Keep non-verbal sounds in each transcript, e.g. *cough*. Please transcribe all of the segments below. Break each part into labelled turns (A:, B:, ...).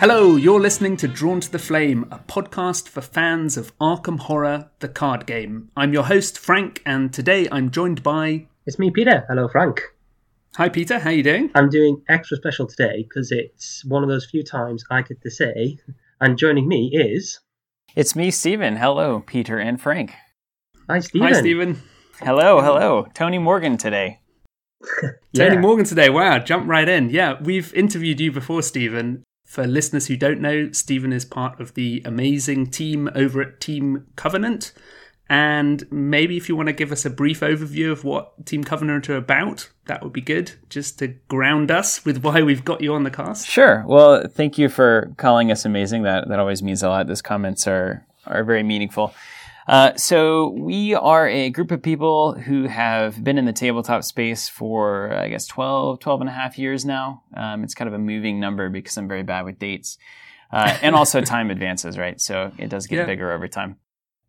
A: Hello, you're listening to Drawn to the Flame, a podcast for fans of Arkham Horror, the card game. I'm your host, Frank, and today I'm joined by.
B: It's me, Peter. Hello, Frank.
A: Hi, Peter. How you doing?
B: I'm doing extra special today because it's one of those few times I get to say, and joining me is.
C: It's me, Stephen. Hello, Peter and Frank.
B: Hi, Stephen.
A: Hi, Stephen.
C: Hello, hello. Tony Morgan today.
A: Tony *laughs* Morgan today. Wow, jump right in. Yeah, we've interviewed you before, Stephen. For listeners who don't know, Stephen is part of the amazing team over at Team Covenant. And maybe if you want to give us a brief overview of what Team Covenant are about, that would be good, just to ground us with why we've got you on the cast.
C: Sure. Well, thank you for calling us amazing. That that always means a lot. Those comments are are very meaningful. Uh, so we are a group of people who have been in the tabletop space for, I guess, 12, 12 and a half years now. Um, it's kind of a moving number because I'm very bad with dates. Uh, and also *laughs* time advances, right? So it does get
A: Yeah.
C: bigger over time.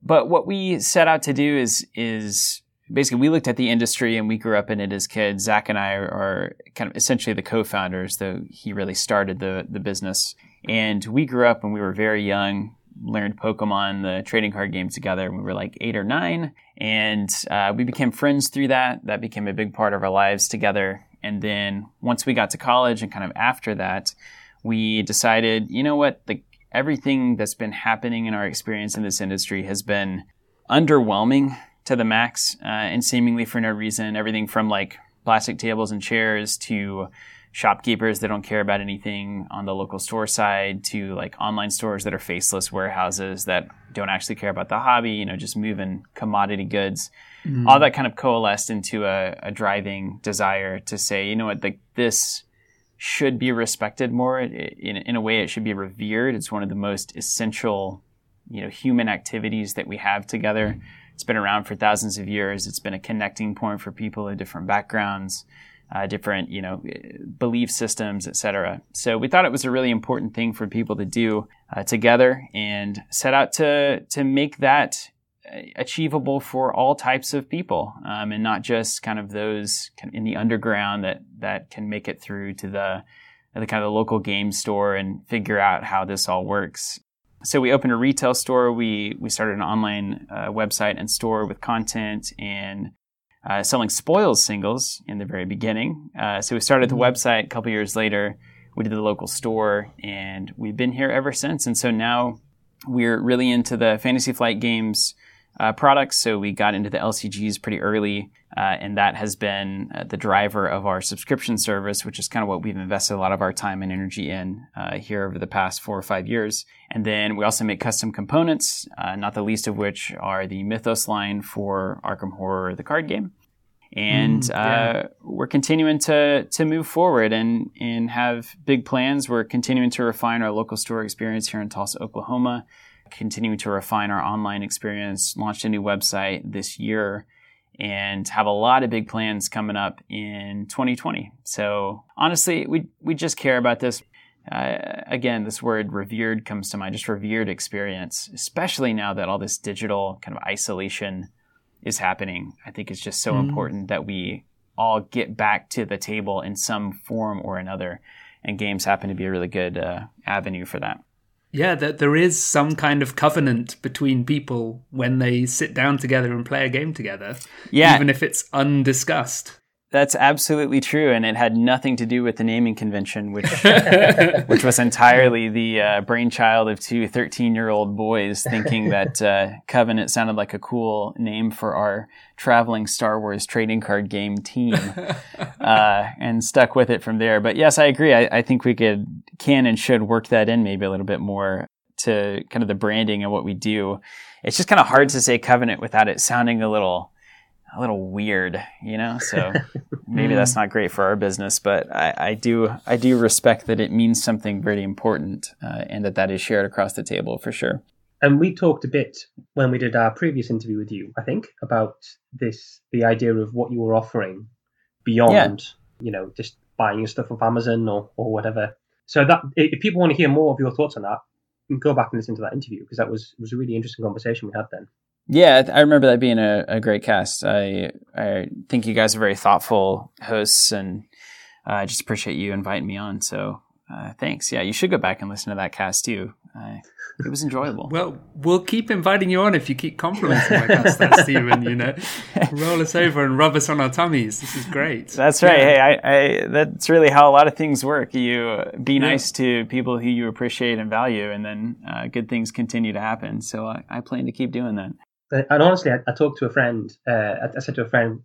C: But what we set out to do is, is basically we looked at the industry and we grew up in it as kids. Zach and I are, are kind of essentially the co-founders, though he really started the, the business. And we grew up when we were very young, learned Pokemon, the trading card game together we were like eight or nine. And uh, we became friends through that. That became a big part of our lives together. And then once we got to college and kind of after that, we decided, you know what, the, everything that's been happening in our experience in this industry has been underwhelming to the max uh, and seemingly for no reason. Everything from like plastic tables and chairs to shopkeepers that don't care about anything on the local store side to like online stores that are faceless warehouses that don't actually care about the hobby, you know, just moving commodity goods. Mm-hmm. All that kind of coalesced into a, a driving desire to say, you know what, like this should be respected more. In, in a way, it should be revered. It's one of the most essential, you know, human activities that we have together. Mm-hmm. It's been around for thousands of years. It's been a connecting point for people of different backgrounds, uh, different, you know, belief systems, etc. So we thought it was a really important thing for people to do uh, together, and set out to to make that uh, achievable for all types of people, um, and not just kind of those in the underground that that can make it through to the the kind of the local game store and figure out how this all works. So we opened a retail store. We we started an online uh, website and store with content and uh, selling spoils singles in the very beginning. Uh, so we started the website. A couple years later, we did the local store, and we've been here ever since. And so now we're really into the Fantasy Flight games uh, products. So we got into the LCGs pretty early, uh, and that has been uh, the driver of our subscription service, which is kind of what we've invested a lot of our time and energy in uh, here over the past four or five years. And then we also make custom components, uh, not the least of which are the Mythos line for Arkham Horror, the card game. And
A: Mm, yeah.
C: uh, we're continuing to to move forward and and have big plans. We're continuing to refine our local store experience here in Tulsa, Oklahoma continuing to refine our online experience, launched a new website this year, and have a lot of big plans coming up in 2020. So honestly, we we just care about this. Uh, again, this word revered comes to mind, just revered experience, especially now that all this digital kind of isolation is happening. I think it's just so
A: Mhm.
C: important that we all get back to the table in some form or another. And games happen to be a really good uh, avenue for that.
A: Yeah, that there is some kind of covenant between people when they sit down together and play a game together,
C: Yeah,
A: even if it's undiscussed.
C: That's absolutely true, and it had nothing to do with the naming convention, which *laughs* which was entirely the uh, brainchild of two 13 year old boys thinking *laughs* that uh, Covenant sounded like a cool name for our traveling Star Wars trading card game team, *laughs* uh, and stuck with it from there. But yes, I agree. I, I think we could, can, and should work that in maybe a little bit more to kind of the branding and what we do. It's just kind of hard to say Covenant without it sounding a little a little weird, you know. So *laughs* maybe that's not great for our business, but I, I do I do respect that it means something very important, uh, and that that is shared across the table for sure.
B: And we talked a bit when we did our previous interview with you, I think, about this the idea of what you were offering beyond, you know, just buying your stuff off Amazon or, or whatever. So that if people want to hear more of your thoughts on that, you can go back and listen to that interview because that was was a really interesting conversation we had then.
C: Yeah, I remember that being a, a great cast. I I think you guys are very thoughtful hosts, and uh, I just appreciate you inviting me on. So uh, thanks. Yeah, you should go back and listen to that cast too. Uh, it was enjoyable. *laughs*
A: well, we'll keep inviting you on if you keep complimenting my cast, there, Stephen. You know, *laughs* roll us over and rub us on our tummies. This is great.
C: That's right. Yeah. Hey, I, I, that's really how a lot of things work. You be yeah. nice to people who you appreciate and value, and then uh, good things continue to happen. So I, I, plan to keep doing that.
B: And honestly, I, I talked to a friend. Uh, I, I said to a friend,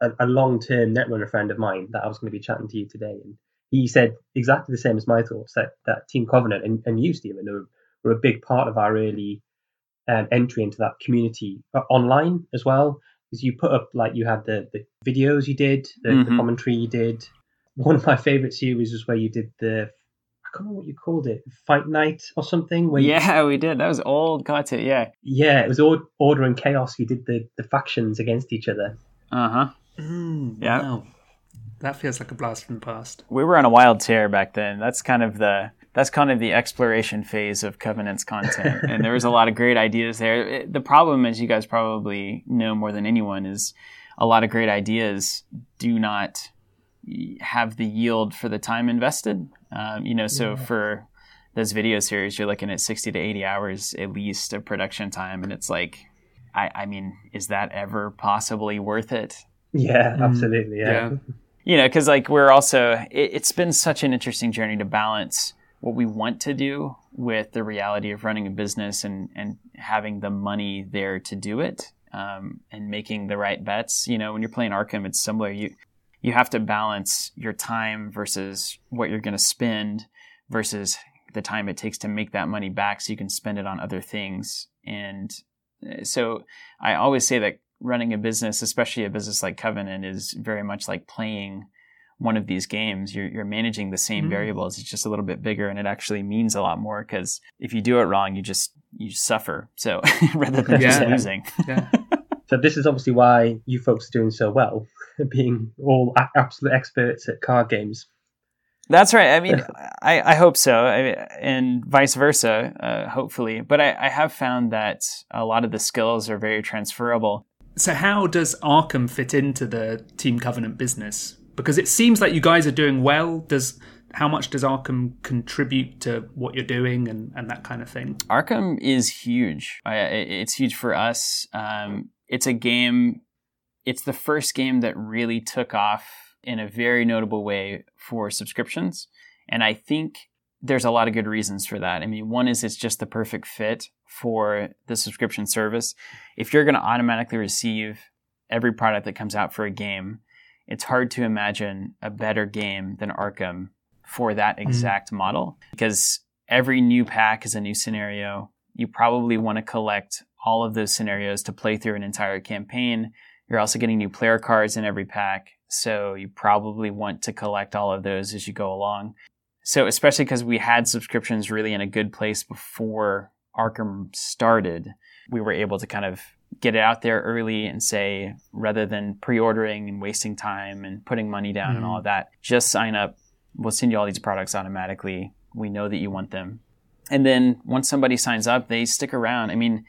B: a, a long-term netrunner friend of mine, that I was going to be chatting to you today, and he said exactly the same as my thoughts that, that Team Covenant and, and you, Stephen, were, were a big part of our early um, entry into that community uh, online as well. Because you put up, like, you had the, the videos you did, the, mm-hmm. the commentary you did. One of my favorite series was where you did the can't remember what you called it, Fight Night or something. Where
C: yeah,
B: you,
C: we did. That was old. Got it. Yeah.
B: Yeah, it was order and chaos. You did the the factions against each other.
C: Uh huh.
A: Mm, yeah. Wow. That feels like a blast from the past.
C: We were on a wild tear back then. That's kind of the that's kind of the exploration phase of Covenant's content, and there was a lot of great ideas there. It, the problem, as you guys probably know more than anyone, is a lot of great ideas do not have the yield for the time invested. Um, you know, so yeah. for those video series, you're looking at 60 to 80 hours at least of production time, and it's like, I, I mean, is that ever possibly worth it?
B: Yeah, mm-hmm. absolutely. yeah. yeah
C: you know, because like we're also, it, it's been such an interesting journey to balance what we want to do with the reality of running a business and, and having the money there to do it um, and making the right bets. You know, when you're playing Arkham, it's similar. You you have to balance your time versus what you're going to spend versus the time it takes to make that money back so you can spend it on other things. And uh, so I always say that running a business, especially a business like Covenant, is very much like playing one of these games. You're, you're managing the same mm-hmm. variables. It's just a little bit bigger, and it actually means a lot more because if you do it wrong, you just you suffer. So *laughs* rather than yeah. just losing. Yeah. *laughs*
B: so this is obviously why you folks are doing so well, *laughs* being all absolute experts at card games.
C: That's right. I mean, *laughs* I, I hope so, I, and vice versa, uh, hopefully. But I, I have found that a lot of the skills are very transferable.
A: So, how does Arkham fit into the Team Covenant business? Because it seems like you guys are doing well. Does how much does Arkham contribute to what you're doing and, and that kind of thing?
C: Arkham is huge. It's huge for us. Um, it's a game. It's the first game that really took off in a very notable way for subscriptions, and I think there's a lot of good reasons for that. I mean, one is it's just the perfect fit for the subscription service. If you're going to automatically receive every product that comes out for a game, it's hard to imagine a better game than Arkham for that mm-hmm. exact mm-hmm. model because every new pack is a new scenario. You probably want to collect all of those scenarios to play through an entire campaign. You're also getting new player cards in every pack, so you probably want to collect all of those as you go along. So, especially because we had subscriptions really in a good place before Arkham started, we were able to kind of get it out there early and say, rather than pre ordering and wasting time and putting money down mm-hmm. and all mm-hmm. of that, just sign up. We'll send you all these products automatically. We know that you want them. And then once somebody signs up, they stick around. I mean,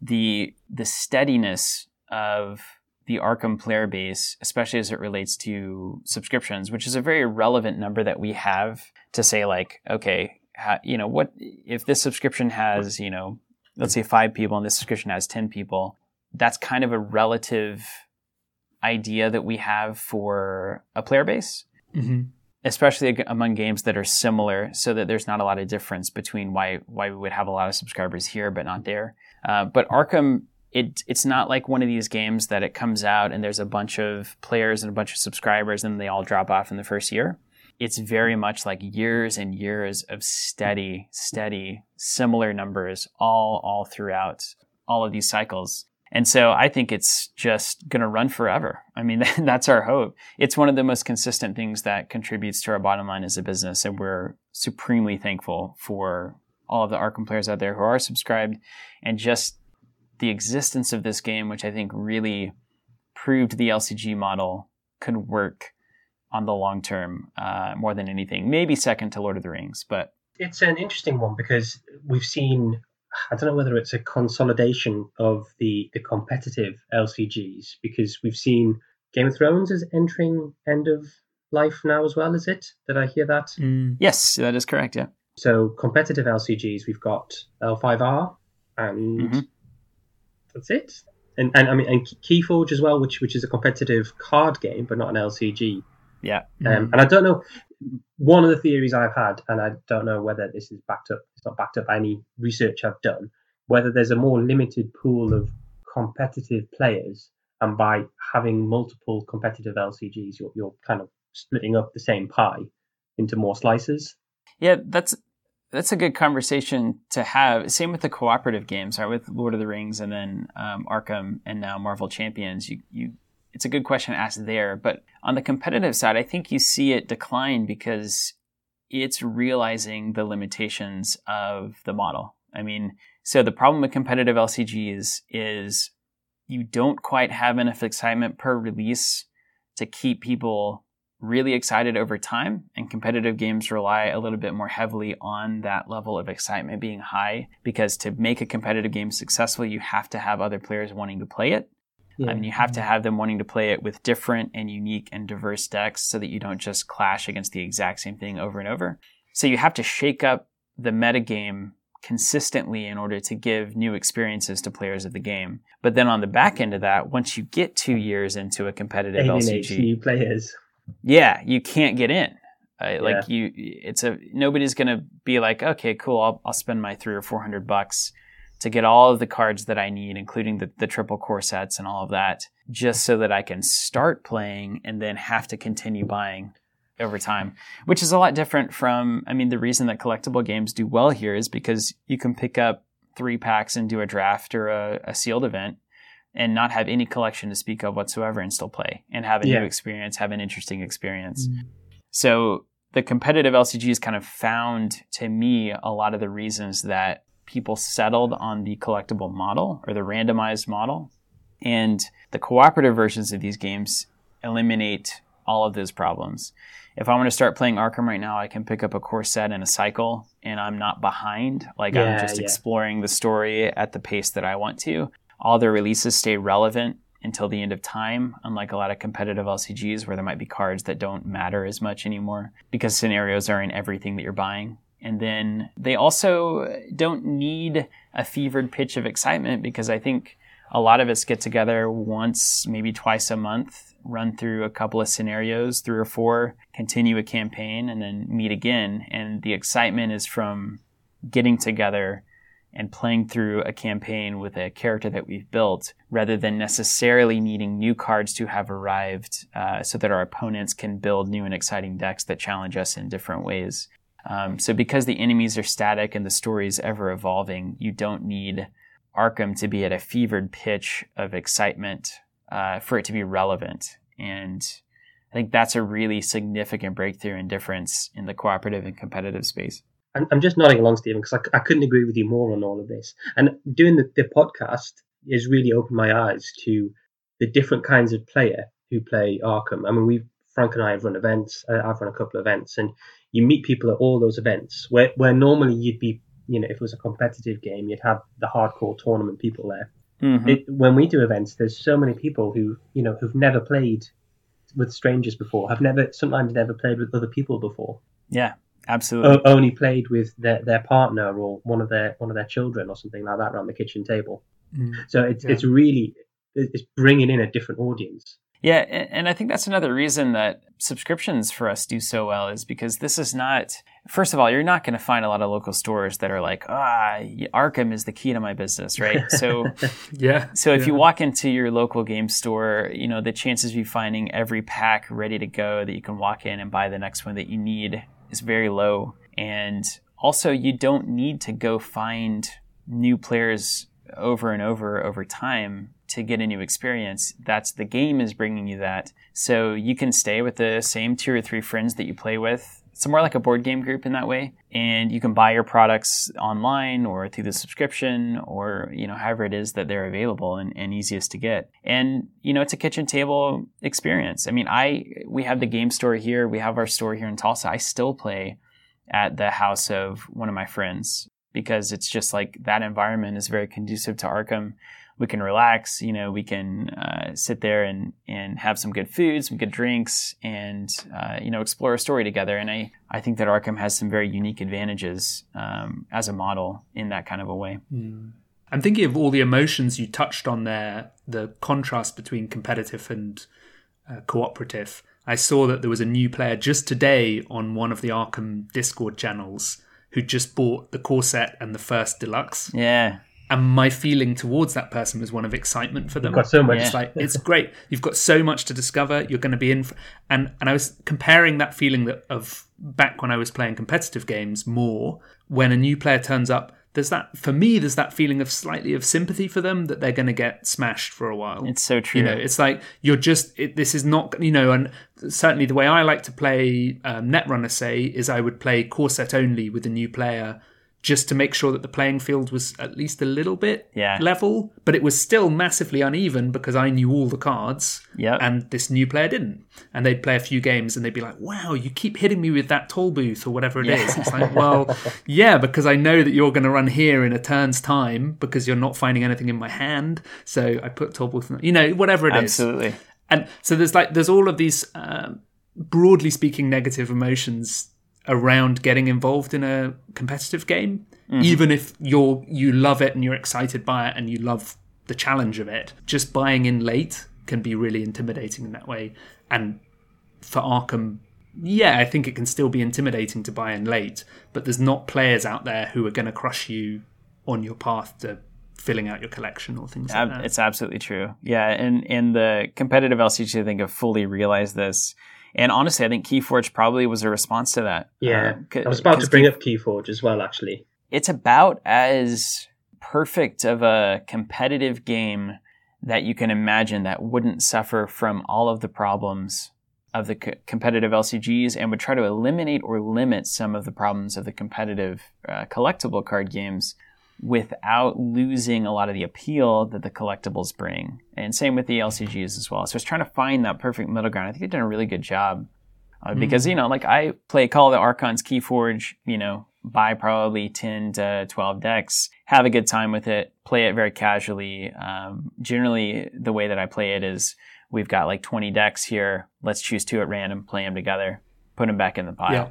C: the the steadiness of the Arkham player base, especially as it relates to subscriptions, which is a very relevant number that we have to say, like, okay, you know, what if this subscription has, you know, let's say five people and this subscription has 10 people, that's kind of a relative idea that we have for a player base. Mm-hmm. Especially among games that are similar, so that there's not a lot of difference between why why we would have a lot of subscribers here but not there. Uh, but Arkham it it's not like one of these games that it comes out and there's a bunch of players and a bunch of subscribers and they all drop off in the first year it's very much like years and years of steady, steady, similar numbers all all throughout all of these cycles. And so I think it's just going to run forever. I mean, *laughs* that's our hope. It's one of the most consistent things that contributes to our bottom line as a business. And we're supremely thankful for all of the Arkham players out there who are subscribed and just the existence of this game, which I think really proved the LCG model could work on the long term uh, more than anything. Maybe second to Lord of the Rings, but
B: it's an interesting one because we've seen. I don't know whether it's a consolidation of the the competitive LCGs because we've seen Game of Thrones is entering end of life now as well, is it? Did I hear that?
A: Mm.
C: Yes, that is correct. Yeah.
B: So competitive LCGs, we've got L5R, and
C: Mhm.
B: that's it. And and I mean and Keyforge as well, which which is a competitive card game, but not an LCG.
C: Yeah.
B: Um, and I don't know. One of the theories I've had, and I don't know whether this is backed up. It's not backed up by any research I've done. Whether there's a more limited pool of competitive players, and by having multiple competitive LCGs, you're, you're kind of splitting up the same pie into more slices.
C: Yeah, that's that's a good conversation to have. Same with the cooperative games, right? With Lord of the Rings and then um, Arkham and now Marvel Champions. You you it's a good question asked there. But on the competitive side, I think you see it decline because it's realizing the limitations of the model. I mean, so the problem with competitive LCGs is you don't quite have enough excitement per release to keep people really excited over time. And competitive games rely a little bit more heavily on that level of excitement being high because to make a competitive game successful, you have to have other players wanting to play it.
B: Yeah.
C: I mean, you have to have them wanting to play it with different and unique and diverse decks so that you don't just clash against the exact same thing over and over. So you have to shake up the metagame consistently in order to give new experiences to players of the game. But then on the back end of that, once you get two years into a competitive
B: Alienates
C: LCG,
B: new players.
C: Yeah, you can't get in. Uh,
B: Yeah.
C: Like you, it's a nobody's gonna be like, okay, cool, I'll, I'll spend my three or four hundred bucks to get all of the cards that I need, including the, the triple core sets and all of that, just so that I can start playing and then have to continue buying over time, which is a lot different from, I mean, the reason that collectible games do well here is because you can pick up three packs and do a draft or a, a sealed event and not have any collection to speak of whatsoever and still play and have a
B: Yeah.
C: new experience, have an interesting experience. Mm. So the competitive LCGs kind of found to me a lot of the reasons that people settled on the collectible model or the randomized model. And the cooperative versions of these games eliminate all of those problems. If I want to start playing Arkham right now, I can pick up a core set and a cycle, and I'm not behind. Like I'm just
B: yeah.
C: exploring the story at the pace that I want to. All their releases stay relevant until the end of time, unlike a lot of competitive LCGs where there might be cards that don't matter as much anymore because scenarios are in everything that you're buying. And then they also don't need a fevered pitch of excitement because I think a lot of us get together once, maybe twice a month, run through a couple of scenarios, three or four, continue a campaign, and then meet again. And the excitement is from getting together and playing through a campaign with a character that we've built rather than necessarily needing new cards to have arrived uh, so that our opponents can build new and exciting decks that challenge us in different ways. Um, so, because the enemies are static and the story is ever evolving, you don't need Arkham to be at a fevered pitch of excitement uh, for it to be relevant. And I think that's a really significant breakthrough and difference in the cooperative and competitive space.
B: I'm, I'm just nodding along, Stephen, because I, I couldn't agree with you more on all of this. And doing the, the podcast has really opened my eyes to the different kinds of player who play Arkham. I mean, we Frank and I have run events. Uh, I've run a couple of events, and you meet people at all those events where where normally you'd be, you know, if it was a competitive game, you'd have the hardcore tournament people there.
C: Mhm.
B: It, when we do events, there's so many people who you know who've never played with strangers before, have never sometimes never played with other people before
C: yeah, absolutely.
B: o- only played with their, their partner or one of their one of their children or something like that around the kitchen table.
A: Mm.
B: So it's
A: Yeah.
B: it's really it's bringing in a different audience.
C: Yeah, and I think that's another reason that subscriptions for us do so well is because this is not. First of all, you're not going to find a lot of local stores that are like, ah, Arkham is the key to my business, right? *laughs* So, *laughs*
A: Yeah.
C: so if
A: yeah.
C: you walk into your local game store, you know the chances of you finding every pack ready to go that you can walk in and buy the next one that you need is very low. And also, you don't need to go find new players over and over over time to get a new experience. That's the game is bringing you that. So you can stay with the same two or three friends that you play with. It's more like a board game group in that way. And you can buy your products online or through the subscription or, you know, however it is that they're available and, and easiest to get. And, you know, it's a kitchen table experience. I mean, I, we have the game store here. We have our store here in Tulsa. I still play at the house of one of my friends because it's just like that environment is very conducive to Arkham. We can relax. You know, we can uh, sit there and and have some good food, some good drinks, and uh, you know, explore a story together. And I I think that Arkham has some very unique advantages um, as a model in that kind of a way.
A: Mm. I'm thinking of all the emotions you touched on there, the contrast between competitive and uh, cooperative. I saw that there was a new player just today on one of the Arkham Discord channels who just bought the core set and the first deluxe.
C: Yeah.
A: And my feeling towards that person was one of excitement for them.
B: You've got so much.
A: It's like it's great. You've got so much to discover. You're going to be in, for, and and I was comparing that feeling that of back when I was playing competitive games more. When a new player turns up, there's that for me there's that feeling of slightly of sympathy for them that they're going to get smashed for a while
C: it's so true
A: you know it's like you're just it, this is not you know and certainly the way i like to play um, netrunner say is i would play core set only with a new player just to make sure that the playing field was at least a little bit
C: yeah.
A: level, but it was still massively uneven because I knew all the cards
C: yep.
A: and this new player didn't. And they'd play a few games and they'd be like, wow, you keep hitting me with that Tollbooth or whatever it yeah. is. It's like, well, *laughs* yeah, because I know that you're going to run here in a turn's time because you're not finding anything in my hand. So I put Tollbooth, you know, whatever it
C: Absolutely.
A: is. And so there's like, there's all of these, um, broadly speaking, negative emotions around getting involved in a competitive game, mm-hmm. even if you're you love it and you're excited by it and you love the challenge of it. Just buying in late can be really intimidating in that way. And for Arkham, yeah, I think it can still be intimidating to buy in late, but there's not players out there who are going to crush you on your path to filling out your collection or things like that.
C: It's absolutely true. Yeah, and in the competitive LCG, I think have fully realized this and honestly, I think Keyforge probably was a response to that.
B: Yeah, uh, I was about to bring Key- up Keyforge as well. Actually,
C: it's about as perfect of a competitive game that you can imagine that wouldn't suffer from all of the problems of the co- competitive LCGs and would try to eliminate or limit some of the problems of the competitive uh, collectible card games without losing a lot of the appeal that the collectibles bring. And same with the LCGs as well. So it's trying to find that perfect middle ground. I think they've done a really good job. Uh, mm-hmm. Because, you know, like I play Call of the Archons Keyforge, you know, buy probably 10 to 12 decks, have a good time with it, play it very casually. Um, generally, the way that I play it is we've got like 20 decks here. Let's choose two at random, play them together, put them back in the pile. Yeah.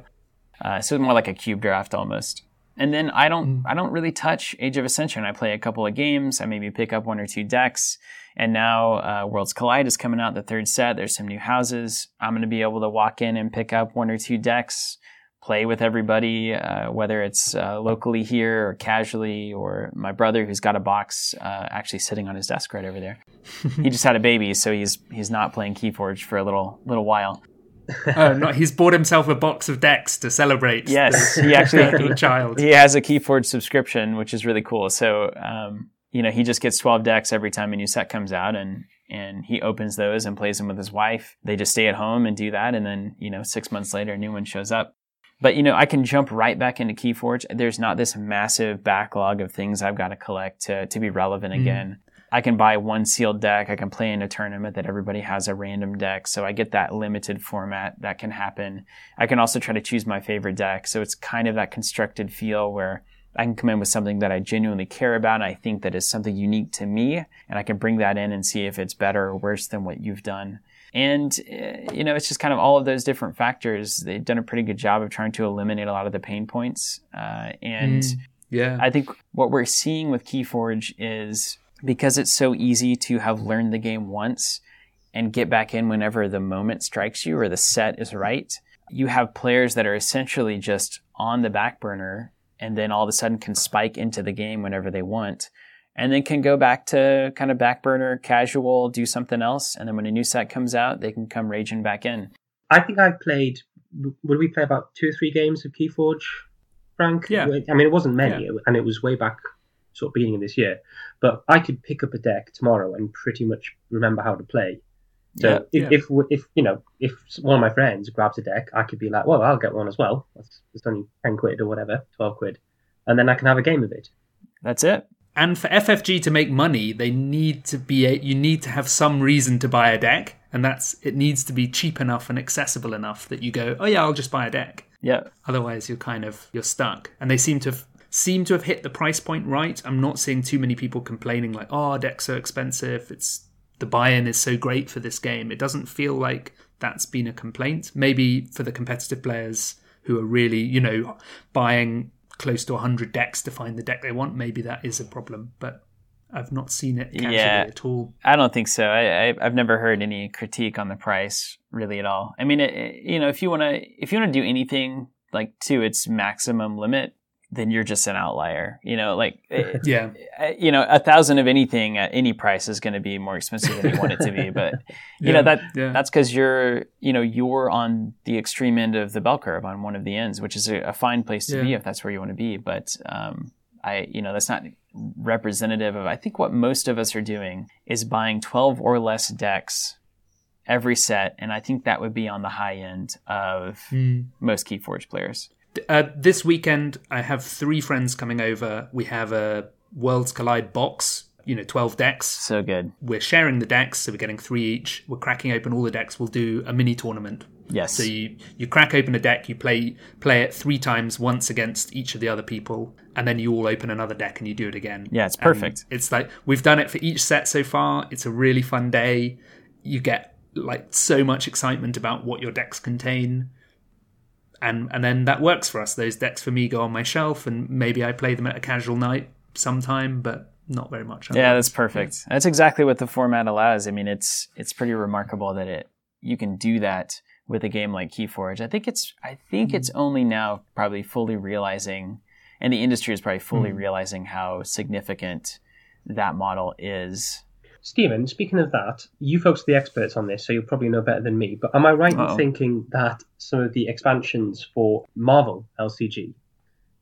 C: Uh, so it's more like a cube draft almost. And then I don't mm. I don't really touch Age of Ascension. I play a couple of games. I maybe pick up one or two decks. And now uh, Worlds Collide is coming out, the third set. There's some new houses. I'm going to be able to walk in and pick up one or two decks, play with everybody, uh, whether it's uh, locally here or casually, or my brother who's got a box uh, actually sitting on his desk right over there. *laughs* he just had a baby, so he's he's not playing Keyforge for a little little while
A: oh, no, he's bought himself a box of decks to celebrate.
C: Yes, he actually *laughs* child. He has a Keyforge subscription, which is really cool. So, um, you know, he just gets twelve decks every time a new set comes out, and and he opens those and plays them with his wife. They just stay at home and do that, and then you know, six months later, a new one shows up. But you know, I can jump right back into Keyforge. There's not this massive backlog of things I've got to collect to to be relevant mm. again. I can buy one sealed deck. I can play in a tournament that everybody has a random deck. So I get that limited format that can happen. I can also try to choose my favorite deck. So it's kind of that constructed feel where I can come in with something that I genuinely care about and I think that is something unique to me. And I can bring that in and see if it's better or worse than what you've done. And, eh, you know, it's just kind of all of those different factors. They've done a pretty good job of trying to eliminate a lot of the pain points. Uh, and mm,
A: yeah,
C: I think what we're seeing with Keyforge is because it's so easy to have learned the game once and get back in whenever the moment strikes you or the set is right, you have players that are essentially just on the back burner and then all of a sudden can spike into the game whenever they want and then can go back to kind of back burner, casual, do something else. And then when a new set comes out, they can come raging back in.
B: I think I played, would we play about two or three games of Keyforge, Frank?
A: Yeah.
B: I mean, it wasn't many, yeah. and it was way back sort of beginning of this year. But I could pick up a deck tomorrow and pretty much remember how to play. So yeah, if, yeah. if, if you know if one of my friends grabs a deck, I could be like, well, I'll get one as well. It's only ten quid or whatever, twelve quid, and then I can have a game of it.
C: That's it.
A: And for FFG to make money, they need to be a, you need to have some reason to buy a deck, and that's it needs to be cheap enough and accessible enough that you go, oh yeah, I'll just buy a deck.
C: Yeah.
A: Otherwise, you're kind of you're stuck. And they seem to have seem to have hit the price point right. I'm not seeing too many people complaining like, "Oh, decks so expensive. It's the buy-in is so great for this game." It doesn't feel like that's been a complaint. Maybe for the competitive players who are really, you know, buying close to 100 decks to find the deck they want, maybe that is a problem. But I've not seen it yeah, at all.
C: I don't think so. I, I, have never heard any critique on the price really at all. I mean, it, you know, if you want to, if you want to do anything like to its maximum limit, then you're just an outlier. You know, like *laughs*
A: yeah,
C: you know, a thousand of anything at any price is going to be more expensive than you want it to be. But *laughs* you yeah, know that yeah. that's because you're you know you're on the extreme end of the bell curve on one of the ends, which is a, a fine place to yeah. be if that's where you want to be. But um, I you know that's not representative of. I think what most of us are doing is buying twelve or less decks every set, and I think that would be on the high end of mm. most Keyforge players.
A: Uh, this weekend, I have three friends coming over. We have a Worlds Collide box, you know, 12 decks.
C: So good.
A: We're sharing the decks, so we're getting three each. We're cracking open all the decks. We'll do a mini tournament.
C: Yes.
A: So you, you crack open a deck, you play play it three times, once against each of the other people, and then you all open another deck and you do it again.
C: Yeah, it's perfect.
A: And it's like we've done it for each set so far. It's a really fun day. You get like so much excitement about what your decks contain and and then that works for us. Those decks for me go on my shelf, and maybe I play them at a casual night sometime, but not very much.
C: Yeah, that's perfect. That's exactly what the format allows. I mean, it's it's pretty remarkable that it you can do that with a game like Keyforge. I think it's I think mm-hmm. it's only now probably fully realizing, and the industry is probably fully mm-hmm. realizing how significant that model is
B: Stephen, speaking of that, you folks are the experts on this, so you'll probably know better than me. But am I right Uh-oh. in thinking that some of the expansions for Marvel LCG,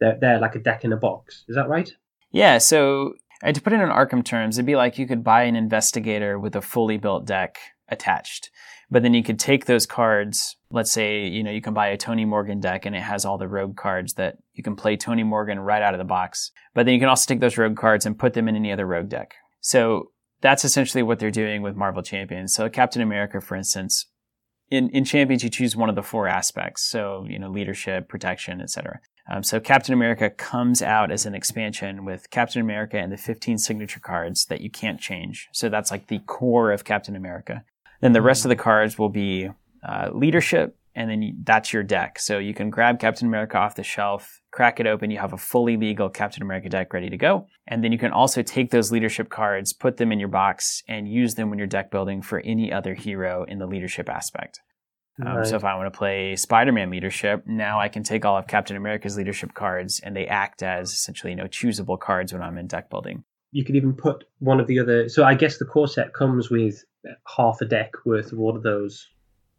B: they're, they're like a deck in a box? Is that right?
C: Yeah. So uh, to put it in Arkham terms, it'd be like you could buy an investigator with a fully built deck attached. But then you could take those cards. Let's say, you know, you can buy a Tony Morgan deck and it has all the rogue cards that you can play Tony Morgan right out of the box. But then you can also take those rogue cards and put them in any other rogue deck. So that's essentially what they're doing with Marvel Champions. So Captain America, for instance, in, in Champions, you choose one of the four aspects. So, you know, leadership, protection, etc. Um, so Captain America comes out as an expansion with Captain America and the 15 signature cards that you can't change. So that's like the core of Captain America. Then the rest of the cards will be uh, leadership, and then you, that's your deck. So you can grab Captain America off the shelf, crack it open, you have a fully legal Captain America deck ready to go. And then you can also take those leadership cards, put them in your box, and use them when you're deck building for any other hero in the leadership aspect. Um, right. So if I want to play Spider-Man leadership, now I can take all of Captain America's leadership cards, and they act as essentially you know choosable cards when I'm in deck building.
B: You could even put one of the other. So I guess the core set comes with half a deck worth of all of those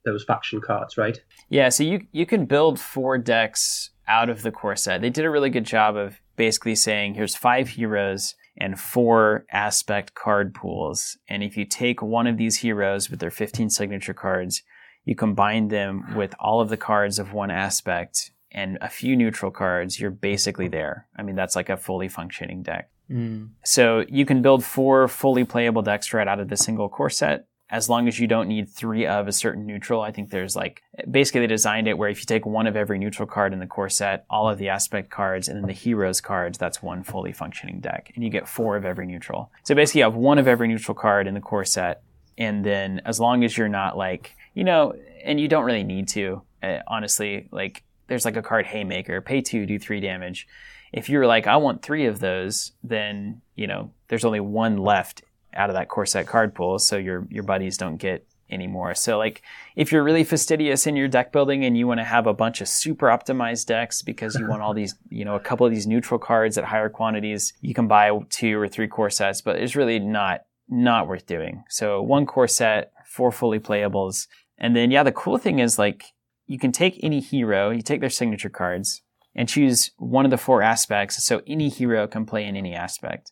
B: those faction cards, right?
C: Yeah, so you you can build four decks out of the core set. They did a really good job of basically saying here's five heroes and four aspect card pools. And if you take one of these heroes with their 15 signature cards, you combine them with all of the cards of one aspect and a few neutral cards, you're basically there. I mean, that's like a fully functioning deck. Mm. So you can build four fully playable decks right out of the single core set as long as you don't need three of a certain neutral. I think there's like basically they designed it where if you take one of every neutral card in the core set, all of the aspect cards, and then the heroes cards, that's one fully functioning deck, and you get four of every neutral. So basically, you have one of every neutral card in the core set, and then as long as you're not like you know, and you don't really need to, uh, honestly, like there's like a card Haymaker, pay two, do three damage. If you're like, I want three of those, then you know there's only one left out of that core set card pool, so your your buddies don't get anymore. So like if you're really fastidious in your deck building and you want to have a bunch of super optimized decks because you *laughs* want all these, you know, a couple of these neutral cards at higher quantities, you can buy two or three core sets, but it's really not not worth doing. So one core set, four fully playables. And then yeah, the cool thing is like you can take any hero, you take their signature cards and choose one of the four aspects. So any hero can play in any aspect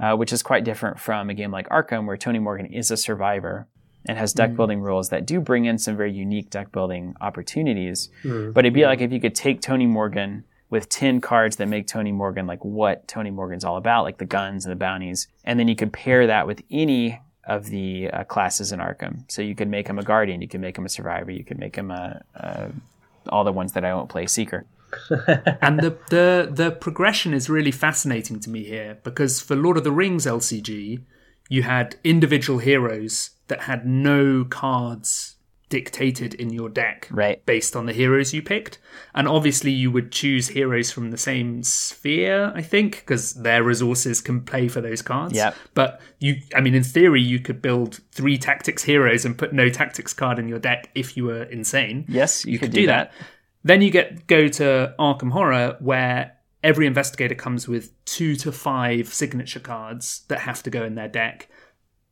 C: uh, which is quite different from a game like Arkham, where Tony Morgan is a survivor and has deck mm. building rules that do bring in some very unique deck building opportunities. Mm. But it'd be like if you could take Tony Morgan with 10 cards that make Tony Morgan like what Tony Morgan's all about, like the guns and the bounties, and then you could pair that with any of the uh, classes in Arkham. So you could make him a guardian, you could make him a survivor, you could make him a, a all the ones that I won't play, seeker.
A: And the, the the progression is really fascinating to me here because for Lord of the Rings LCG, you had individual heroes that had no cards dictated in your deck
C: right.
A: based on the heroes you picked. And obviously, you would choose heroes from the same sphere, I think, because their resources can play for those cards.
C: Yeah.
A: But you, I mean, in theory, you could build three tactics heroes and put no tactics card in your deck if you were insane.
C: Yes, you,
A: you
C: could,
A: could
C: do,
A: do
C: that.
A: that. Then you get go to Arkham Horror, where every investigator comes with two to five signature cards that have to go in their deck.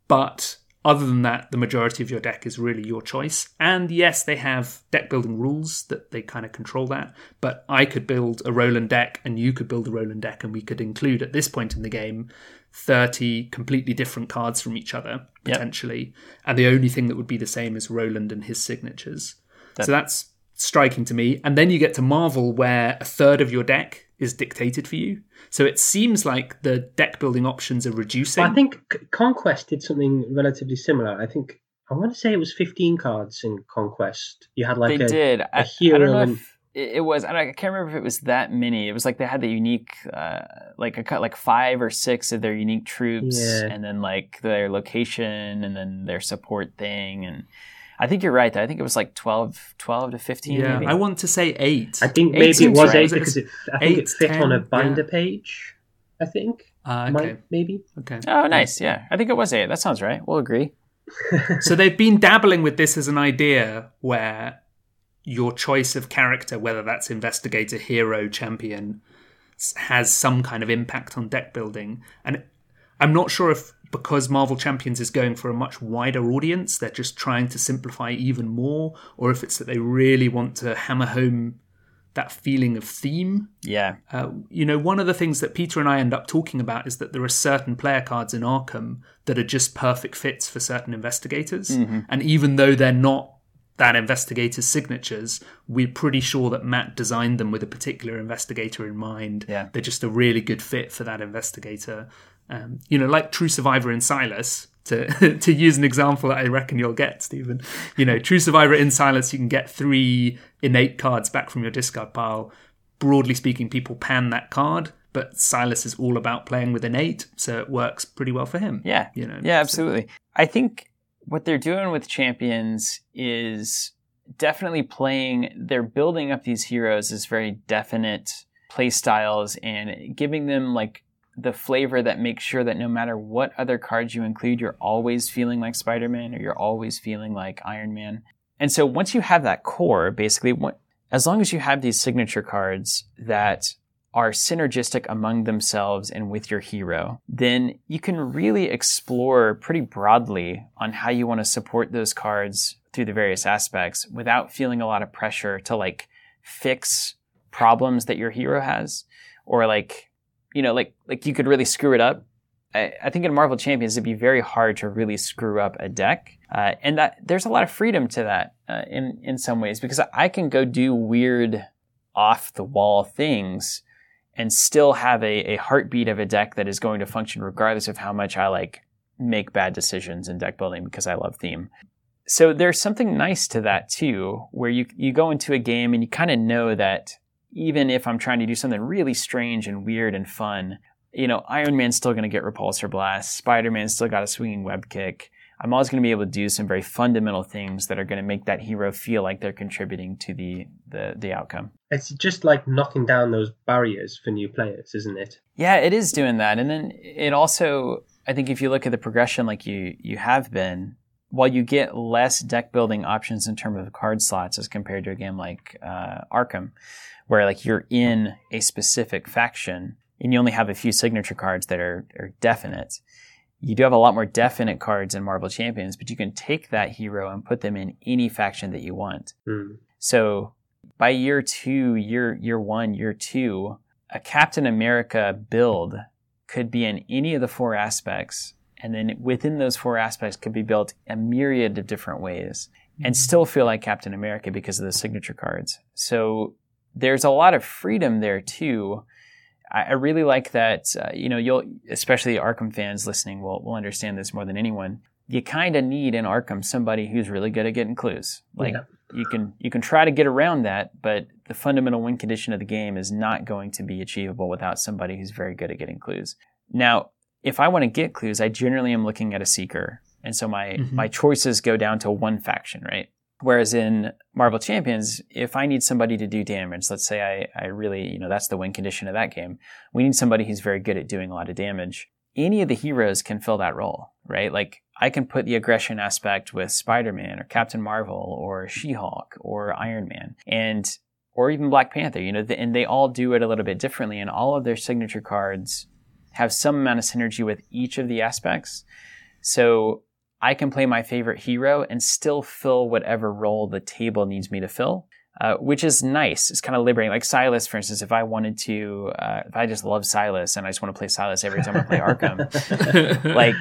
A: But other than that, the majority of your deck is really your choice. And yes, they have deck building rules that they kind of control that. But I could build a Roland deck and you could build a Roland deck, and we could include at this point in the game 30 completely different cards from each other,
C: Yep.
A: potentially. And the only thing that would be the same is Roland and his signatures.
C: That-
A: so that's striking to me. And then you get to Marvel, where a third of your deck is dictated for you. So it seems like the deck building options are reducing.
B: Well, I think Conquest did something relatively similar. I think I want to say it was 15 cards in Conquest. You had like
C: they
B: a,
C: did. I, I
B: hero
C: don't know
B: and-
C: if it it was. I, I can't remember if it was that many. It was like they had the unique, uh, like a cut, like five or six of their unique troops,
B: Yeah.
C: and then like their location, and then their support thing. And I think you're right. Though. I think it was like 12, 12 to fifteen.
A: yeah,
C: maybe.
A: I want to say eight.
B: I think
C: Eight
B: maybe it was
C: right.
B: eight because it, I think
A: Eight,
B: it fit on a binder
A: yeah.
B: page. I think
A: Uh,
B: Might-
A: okay,
B: maybe.
A: okay.
C: Oh, nice. Yeah, I think it was eight. That sounds right. We'll agree. *laughs*
A: so they've been dabbling with this as an idea where your choice of character, whether that's investigator, hero, champion, has some kind of impact on deck building. And I'm not sure if because Marvel Champions is going for a much wider audience, they're just trying to simplify even more, or if it's that they really want to hammer home that feeling of theme
C: Yeah.
A: uh, you know, one of the things that Peter and I end up talking about is that there are certain player cards in Arkham that are just perfect fits for certain investigators. And even though they're not that investigator's signatures, we're pretty sure that Matt designed them with a particular investigator in mind.
C: Yeah.
A: They're just a really good fit for that investigator. Um, you know, like True Survivor in Silas. To, *laughs* to use an example that I reckon you'll get, Stephen. You know, True Survivor in Silas, you can get three innate cards back from your discard pile broadly speaking, people pan that card, but Silas is all about playing with innate, so it works pretty well for him.
C: Yeah.
A: You know,
C: Yeah, absolutely. I think what they're doing with champions is definitely playing they're building up these heroes as very definite play styles and giving them like the flavor that makes sure that no matter what other cards you include, you're always feeling like Spider-Man or you're always feeling like Iron Man. And so once you have that core, basically, as long as you have these signature cards that are synergistic among themselves and with your hero, then you can really explore pretty broadly on how you want to support those cards through the various aspects without feeling a lot of pressure to like fix problems that your hero has or like you know like like you could really screw it up I, I think in Marvel Champions it'd be very hard to really screw up a deck, uh, and that there's a lot of freedom to that uh, in in some ways because I can go do weird, off the wall things, and still have a, a heartbeat of a deck that is going to function regardless of how much I like make bad decisions in deck building because I love theme. So there's something nice to that too, where you you go into a game and you kind of know that even if I'm trying to do something really strange and weird and fun, you know, Iron Man's still going to get repulsor blast. Spider Man's still got a swinging web kick. I'm always going to be able to do some very fundamental things that are going to make that hero feel like they're contributing to the the, the outcome.
B: It's just like knocking down those barriers for new players, isn't it?
C: Yeah, it is doing that, and then it also, I think, if you look at the progression like you you have been, while you get less deck building options in terms of card slots as compared to a game like uh, Arkham, where like you're in a specific faction and you only have a few signature cards that are, are definite. You do have a lot more definite cards in Marvel Champions, but you can take that hero and put them in any faction that you want.
B: Hmm.
C: So by year two, year year one, year two, a Captain America build could be in any of the four aspects, and then within those four aspects could be built a myriad of different ways, and still feel like Captain America because of the signature cards. So there's a lot of freedom there too. I, I really like that. Uh, you know, you'll especially Arkham fans listening will will understand this more than anyone. you kind of need in Arkham somebody who's really good at getting clues. Like yeah. you can you can try to get around that, but the fundamental win condition of the game is not going to be achievable without somebody who's very good at getting clues. Now, if I want to get clues, I generally am looking at a seeker, and so my mm-hmm. my choices go down to one faction, right? Whereas in Marvel Champions, if I need somebody to do damage, let's say I, I really, you know, that's the win condition of that game. We need somebody who's very good at doing a lot of damage. Any of the heroes can fill that role, right? Like I can put the aggression aspect with Spider-Man or Captain Marvel or She-Hulk or Iron Man and or even Black Panther, you know, and they all do it a little bit differently and all of their signature cards have some amount of synergy with each of the aspects. So I can play my favorite hero and still fill whatever role the table needs me to fill. Uh, which is nice. It's kind of liberating. Like Silas, for instance, if I wanted to, uh, if I just love Silas and I just want to play Silas every time I play Arkham, *laughs* like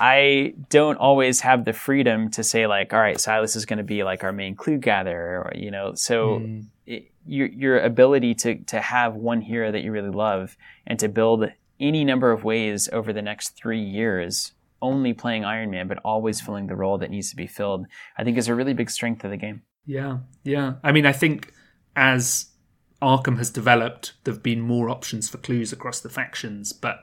C: I don't always have the freedom to say like, all right, Silas is going to be like our main clue gatherer, or you know. So mm. it, your your ability to to have one hero that you really love and to build any number of ways over the next three years only playing Iron Man, but always filling the role that needs to be filled, I think is a really big strength of the game.
A: Yeah, yeah. I mean, I think as Arkham has developed, there have been more options for clues across the factions, but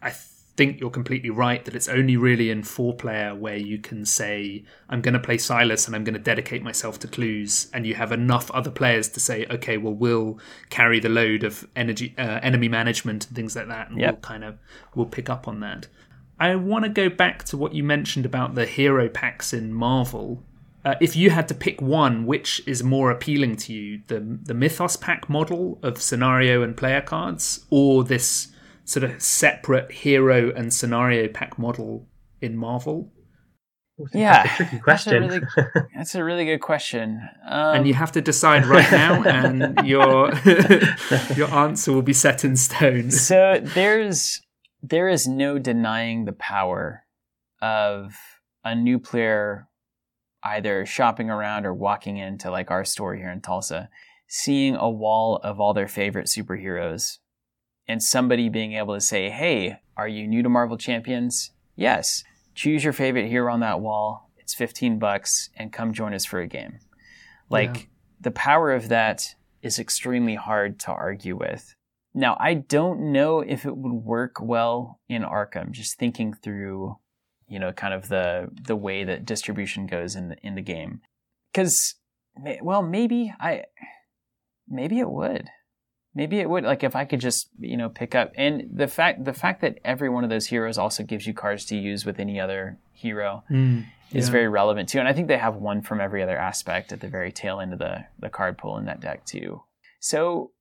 A: I think you're completely right that it's only really in four player where you can say, I'm going to play Silas and I'm going to dedicate myself to clues, and you have enough other players to say, okay, well, we'll carry the load of energy, uh, enemy management and things like that, and yep. we'll kind of we'll pick up on that. I want to go back to what you mentioned about the hero packs in Marvel uh, if you had to pick one, which is more appealing to you, the the Mythos pack model of scenario and player cards, or this sort of separate hero and scenario pack model in Marvel?
C: yeah, that's a tricky question. That's a really, *laughs* that's a really good question.
A: Um, and you have to decide right now, *laughs* and your *laughs* your answer will be set in stone.
C: So there's there is no denying the power of a new player either shopping around or walking into like our store here in Tulsa, seeing a wall of all their favorite superheroes and somebody being able to say, Hey, are you new to Marvel Champions? Yes. Choose your favorite hero on that wall. It's 15 bucks and come join us for a game. Like yeah. the power of that is extremely hard to argue with. Now, I don't know if it would work well in Arkham, just thinking through you know, kind of the the way that distribution goes in the in the game. Because, well, maybe I, maybe it would, maybe it would. Like if I could just you know pick up and the fact the fact that every one of those heroes also gives you cards to use with any other hero mm, yeah. is very relevant too. And I think they have one from every other aspect at the very tail end of the the card pool in that deck too. So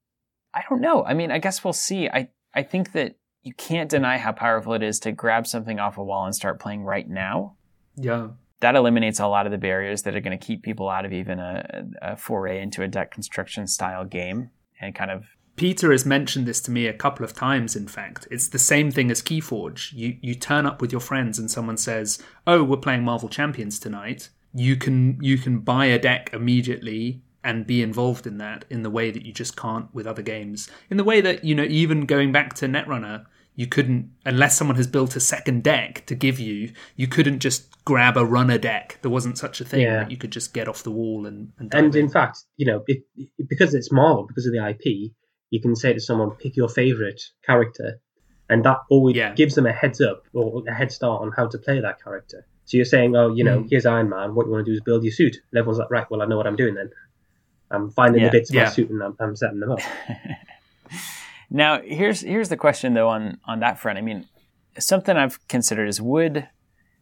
C: I don't know. I mean, I guess we'll see. I I think that you can't deny how powerful it is to grab something off a wall and start playing right now.
A: Yeah.
C: That eliminates a lot of the barriers that are going to keep people out of even a, a foray into a deck construction style game and kind of
A: Peter has mentioned this to me a couple of times, in fact. It's the same thing as Keyforge. You you turn up with your friends and someone says, Oh, we're playing Marvel Champions tonight. You can you can buy a deck immediately and be involved in that in the way that you just can't with other games. In the way that, you know, even going back to Netrunner, you couldn't unless someone has built a second deck to give you you couldn't just grab a runner deck there wasn't such a thing yeah. that you could just get off the wall and and,
B: and in fact you know it, because it's marvel because of the ip you can say to someone pick your favorite character and that always yeah. gives them a heads up or a head start on how to play that character so you're saying oh you know mm. here's iron man what you want to do is build your suit and everyone's like right well i know what i'm doing then i'm finding yeah. the bits of my suit and I'm, I'm setting them up *laughs*
C: Now, here's here's the question though on on that front. I mean, something I've considered is would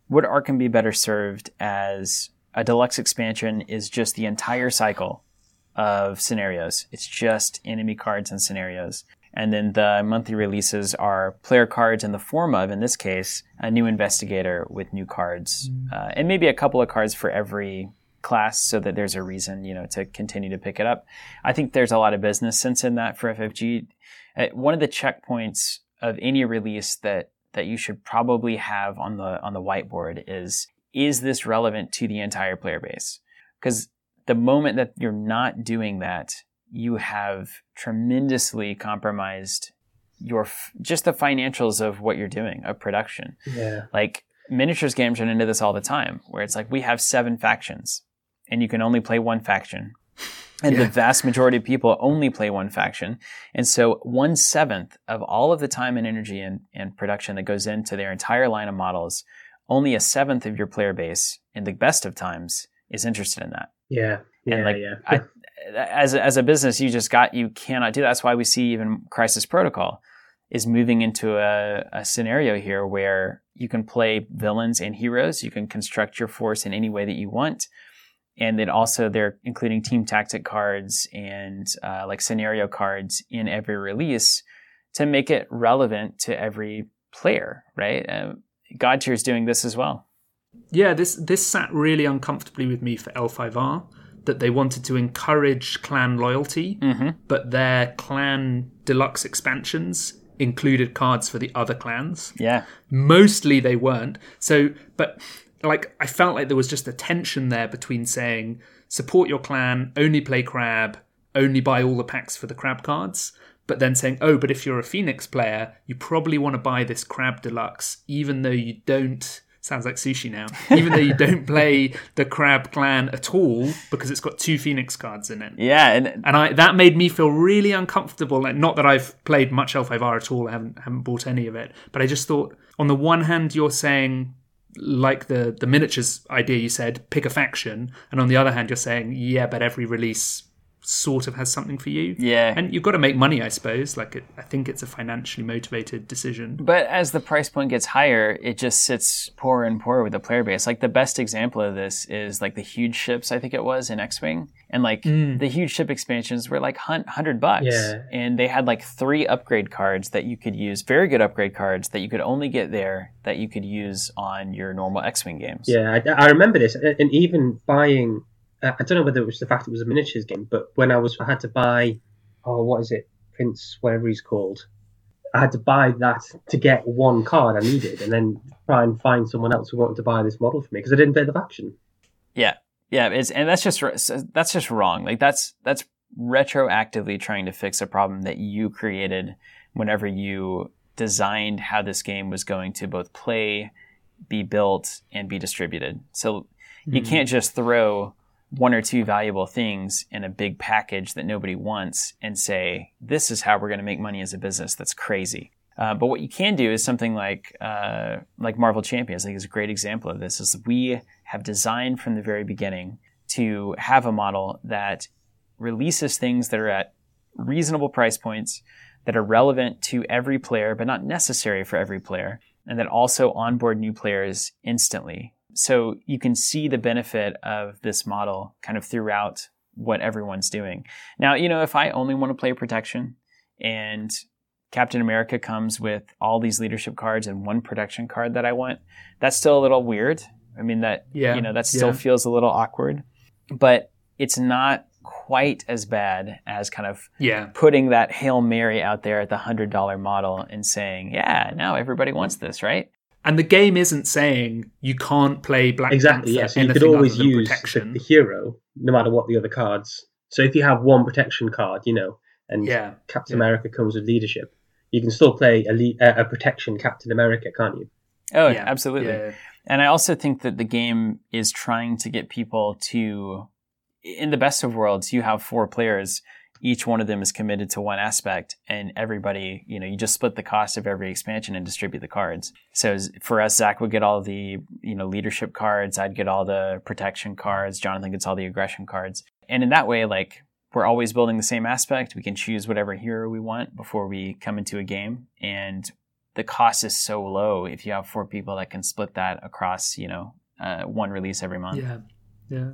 C: would Arkham be better served as a deluxe expansion is just the entire cycle of scenarios. It's just enemy cards and scenarios. And then the monthly releases are player cards in the form of, in this case, a new investigator with new cards, mm. uh, and maybe a couple of cards for every class, so that there's a reason, you know, to continue to pick it up. I think there's a lot of business sense in that for FFG. Uh, one of the checkpoints of any release that that you should probably have on the on the whiteboard is is this relevant to the entire player base? Because the moment that you're not doing that, you have tremendously compromised your just the financials of what you're doing of production.
B: Yeah.
C: Like miniatures games run into this all the time, where it's like we have seven factions, and you can only play one faction. *laughs* And yeah. the vast majority of people only play one faction. And so one seventh of all of the time and energy and, and production that goes into their entire line of models, only a seventh of your player base in the best of times is interested in that.
B: Yeah. Yeah.
C: And like,
B: yeah.
C: I, as, a, as a business, you just got, you cannot do that. That's why we see even Crisis Protocol is moving into a, a scenario here where you can play villains and heroes. You can construct your force in any way that you want and then also they're including team tactic cards and uh, like scenario cards in every release to make it relevant to every player right uh, godtier is doing this as well
A: yeah this this sat really uncomfortably with me for l5r that they wanted to encourage clan loyalty
C: mm-hmm.
A: but their clan deluxe expansions included cards for the other clans
C: yeah
A: mostly they weren't so but like I felt like there was just a tension there between saying support your clan, only play crab, only buy all the packs for the crab cards, but then saying, oh, but if you're a Phoenix player, you probably want to buy this crab deluxe, even though you don't. Sounds like sushi now. Even though you *laughs* don't play the Crab Clan at all because it's got two Phoenix cards in it.
C: Yeah, and
A: and I that made me feel really uncomfortable. Like, not that I've played much L5R at all. I haven't haven't bought any of it. But I just thought, on the one hand, you're saying like the the miniatures idea you said, pick a faction, and on the other hand, you're saying, yeah, but every release sort of has something for you.
C: Yeah.
A: And you've got to make money, I suppose. Like, it, I think it's a financially motivated decision.
C: But as the price point gets higher, it just sits poorer and poorer with the player base. Like, the best example of this is like the huge ships, I think it was, in X Wing. And like mm. the huge ship expansions were like 100 bucks.
B: Yeah.
C: And they had like three upgrade cards that you could use, very good upgrade cards that you could only get there that you could use on your normal X Wing games.
B: Yeah, I, I remember this. And even buying I don't know whether it was the fact it was a miniatures game, but when I was, I had to buy, oh, what is it, Prince, whatever he's called. I had to buy that to get one card I needed, and then try and find someone else who wanted to buy this model for me because I didn't play the faction.
C: Yeah, yeah, it's and that's just that's just wrong. Like that's that's retroactively trying to fix a problem that you created whenever you designed how this game was going to both play, be built, and be distributed. So mm-hmm. you can't just throw one or two valuable things in a big package that nobody wants and say, this is how we're going to make money as a business. That's crazy. Uh, but what you can do is something like uh, like Marvel Champions. I think is a great example of this. Is we have designed from the very beginning to have a model that releases things that are at reasonable price points that are relevant to every player, but not necessary for every player, and that also onboard new players instantly so you can see the benefit of this model kind of throughout what everyone's doing. Now, you know, if I only want to play protection and Captain America comes with all these leadership cards and one protection card that I want, that's still a little weird. I mean that yeah, you know, that still yeah. feels a little awkward. But it's not quite as bad as kind of
A: yeah.
C: putting that Hail Mary out there at the hundred dollar model and saying, Yeah, now everybody wants this, right?
A: And the game isn't saying you can't play Black
B: exactly.
A: Panther.
B: Yeah, so you could always use the, the, hero, no matter what the other cards. So if you have one protection card, you know, and
A: yeah,
B: Captain
A: yeah.
B: America comes with leadership, you can still play a, a protection Captain America, can't you?
C: Oh, yeah, absolutely. Yeah. And I also think that the game is trying to get people to, in the best of worlds, you have four players each one of them is committed to one aspect and everybody, you know, you just split the cost of every expansion and distribute the cards. So for us, Zach would get all the, you know, leadership cards. I'd get all the protection cards. Jonathan gets all the aggression cards. And in that way, like, we're always building the same aspect. We can choose whatever hero we want before we come into a game. And the cost is so low if you have four people that can split that across, you know, uh, one release every month.
A: Yeah. Yeah.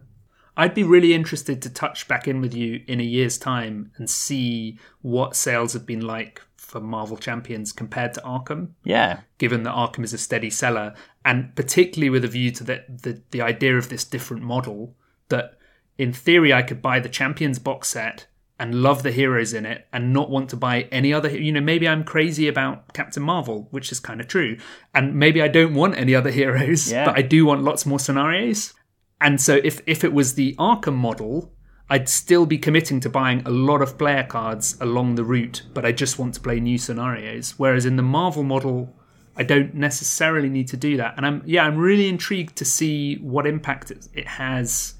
A: I'd be really interested to touch back in with you in a year's time and see what sales have been like for Marvel Champions compared to Arkham.
C: Yeah.
A: Given that Arkham is a steady seller, and particularly with a view to the, the, the idea of this different model, that in theory I could buy the Champions box set and love the heroes in it and not want to buy any other you know maybe i'm crazy about captain marvel which is kind of true and maybe i don't want any other heroes
C: yeah.
A: but i do want lots more scenarios and so if if it was the Arkham model, I'd still be committing to buying a lot of player cards along the route, but I just want to play new scenarios. Whereas in the Marvel model, I don't necessarily need to do that. And I'm yeah, I'm really intrigued to see what impact it has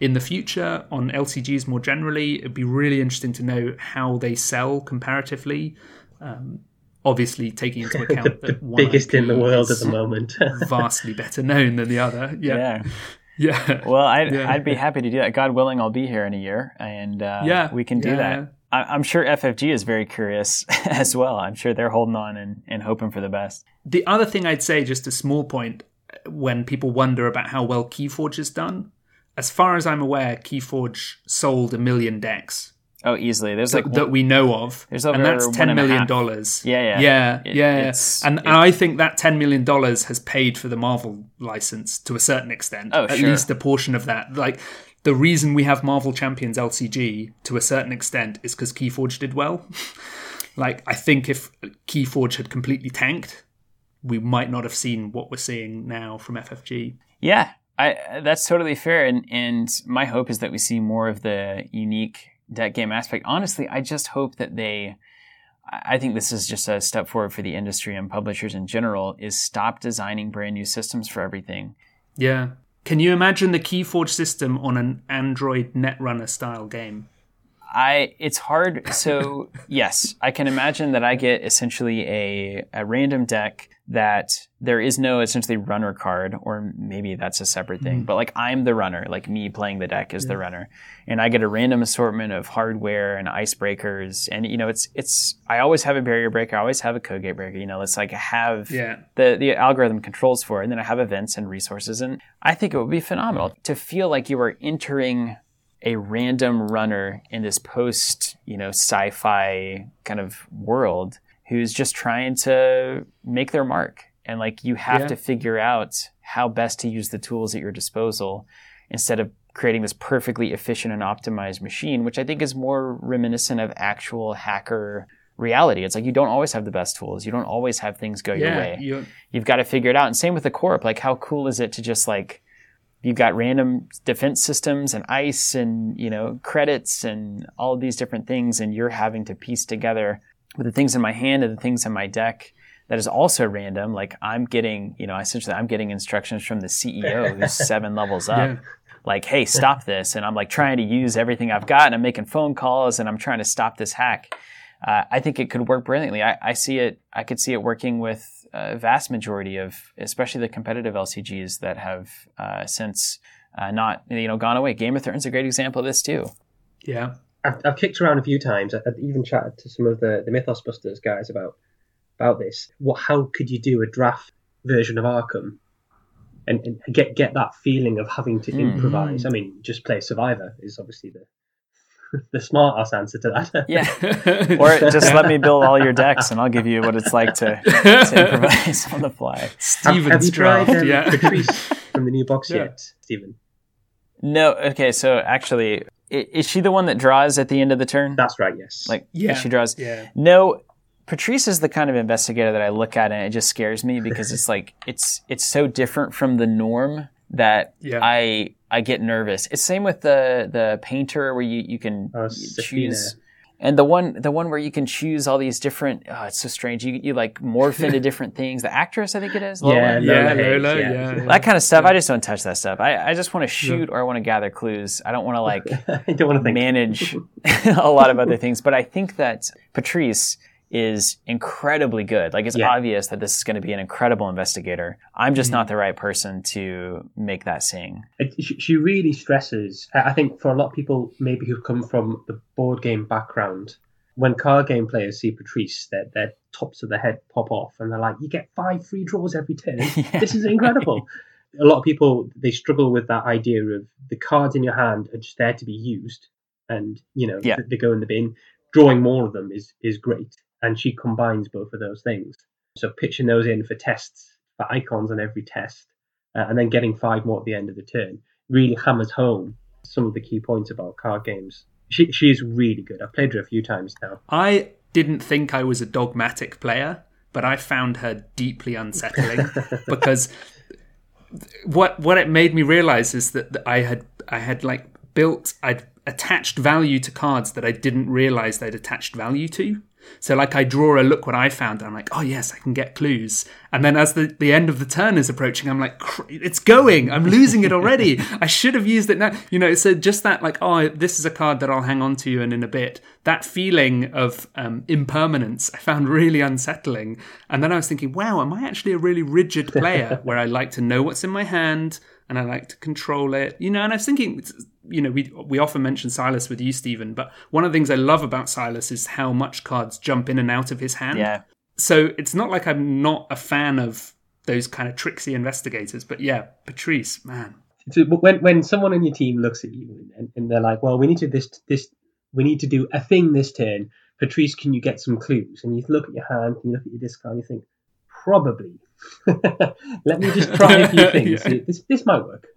A: in the future on LCGs more generally. It'd be really interesting to know how they sell comparatively. Um, obviously, taking into *laughs* account
B: the, the biggest in the world at the moment, *laughs*
A: vastly better known than the other. Yeah.
C: yeah. *laughs*
A: Yeah.
C: Well, I'd, yeah. I'd be happy to do that. God willing, I'll be here in a year, and uh, yeah, we can do yeah. that. I, am sure FFG is very curious *laughs* as well. I'm sure they're holding on and, and hoping for the best.
A: The other thing I'd say, just a small point, when people wonder about how well Keyforge has done, as far as I'm aware, Keyforge sold a million decks.
C: Oh, easily. There's
A: that,
C: like
A: that we know of,
C: there's
A: and that's ten million dollars.
C: Yeah, yeah,
A: yeah, it, yeah. And, I think that ten million dollars has paid for the Marvel license to a certain extent.
C: Oh,
A: at
C: sure.
A: least a portion of that. Like the reason we have Marvel Champions LCG to a certain extent is because Keyforge did well. *laughs* like I think if Keyforge had completely tanked, we might not have seen what we're seeing now from FFG.
C: Yeah, I, that's totally fair, and and my hope is that we see more of the unique deck game aspect. Honestly, I just hope that they. I think this is just a step forward for the industry and publishers in general. Is stop designing brand new systems for everything.
A: Yeah, can you imagine the Keyforge system on an Android Netrunner style game?
C: I it's hard. So *laughs* yes, I can imagine that I get essentially a a random deck that there is no essentially runner card, or maybe that's a separate thing. Mm. But like I'm the runner, like me playing the deck is yeah. the runner, and I get a random assortment of hardware and icebreakers, and you know it's it's I always have a barrier breaker, I always have a code gate breaker. You know, it's like I have
A: yeah.
C: the the algorithm controls for, it, and then I have events and resources, and I think it would be phenomenal to feel like you are entering a random runner in this post, you know, sci-fi kind of world who's just trying to make their mark. And like you have yeah. to figure out how best to use the tools at your disposal instead of creating this perfectly efficient and optimized machine, which I think is more reminiscent of actual hacker reality. It's like you don't always have the best tools. You don't always have things go yeah, your way. You... You've got to figure it out. And same with the corp. Like how cool is it to just like you've got random defense systems and ice and you know credits and all of these different things and you're having to piece together with the things in my hand and the things in my deck that is also random. Like i'm getting you know essentially i'm getting instructions from the ceo who's *laughs* seven levels up yeah. like hey stop this. And i'm like trying to use everything i've got and i'm making phone calls and i'm trying to stop this hack. Uh, i think it could work brilliantly. I, I see it i could see it working with a vast majority of, especially the competitive LCGs that have uh, since uh, not you know gone away. Game of Thrones is a great example of this too.
A: Yeah,
B: I've, I've kicked around a few times. I've even chatted to some of the the Mythos Busters guys about about this. What? How could you do a draft version of Arkham and, and get get that feeling of having to mm. improvise? I mean, just play Survivor is obviously the *laughs* the smart ass answer to that.
C: yeah. *laughs* Or just let me build all your decks and I'll give you what it's like to, to *laughs* improvise on the fly.
A: Steven's
B: have, have you
A: tried
B: um, yeah. Patrice from the new box yeah. yet, Stephen?
C: No. Okay. So actually, is she the one that draws at the end of the turn?
B: That's right. Yes.
C: Like, yeah, she draws.
A: Yeah.
C: No. Patrice is the kind of investigator that I look at and it just scares me because it's like it's it's so different from the norm that yeah. I I get nervous. It's same with the the painter where you you can
B: oh,
C: choose. And the one, the one where you can choose all these different, oh, it's so strange. You, you like morph into *laughs* different things. The actress, I think it is.
A: Lola. Yeah, yeah, Lola, yeah, yeah,
C: That kind of stuff. I just don't touch that stuff. I, I just want to shoot or I want to gather clues. I don't want to like *laughs*
B: I don't want to
C: manage *laughs* a lot of other things. But I think that Patrice is incredibly good. Like it's yeah. obvious that this is going to be an incredible investigator. I'm just mm-hmm. not the right person to make that sing.
B: It, she really stresses. I think for a lot of people, maybe who've come from the board game background, when card game players see Patrice, their, their tops of the head pop off, and they're like, "You get five free draws every turn. *laughs* yeah. This is incredible." a lot of people they struggle with that idea of the cards in your hand are just there to be used, and you know
C: yeah.
B: they go in the bin. Drawing more of them is is great and she combines both of those things. So pitching those in for tests, for icons on every test, uh, and then getting five more at the end of the turn really hammers home some of the key points about card games. She she's really good. I've played her a few times now.
A: I didn't think I was a dogmatic player, but I found her deeply unsettling *laughs* because what what it made me realize is that I had I had like built I'd attached value to cards that I didn't realize they'd attached value to. So like I draw a look what I found, and I'm like, oh yes, I can get clues. And then as the, the end of the turn is approaching, I'm like, it's going. I'm losing it already. *laughs* I should have used it now. You know, so just that like, oh, this is a card that I'll hang on to you and in a bit. That feeling of um, impermanence I found really unsettling. And then I was thinking, wow, am I actually a really rigid player *laughs* where I like to know what's in my hand and I like to control it? You know, and I was thinking you know, we we often mention Silas with you, Stephen, but one of the things I love about Silas is how much cards jump in and out of his hand.
C: Yeah.
A: So it's not like I'm not a fan of those kind of tricksy investigators, but yeah, Patrice, man.
B: So when when someone on your team looks at you and, and they're like, "Well, we need to this this we need to do a thing this turn," Patrice, can you get some clues? And you look at your hand, and you look at your discard, and you think, probably. *laughs* Let me just try a few *laughs* things. yeah. This this might work. *laughs*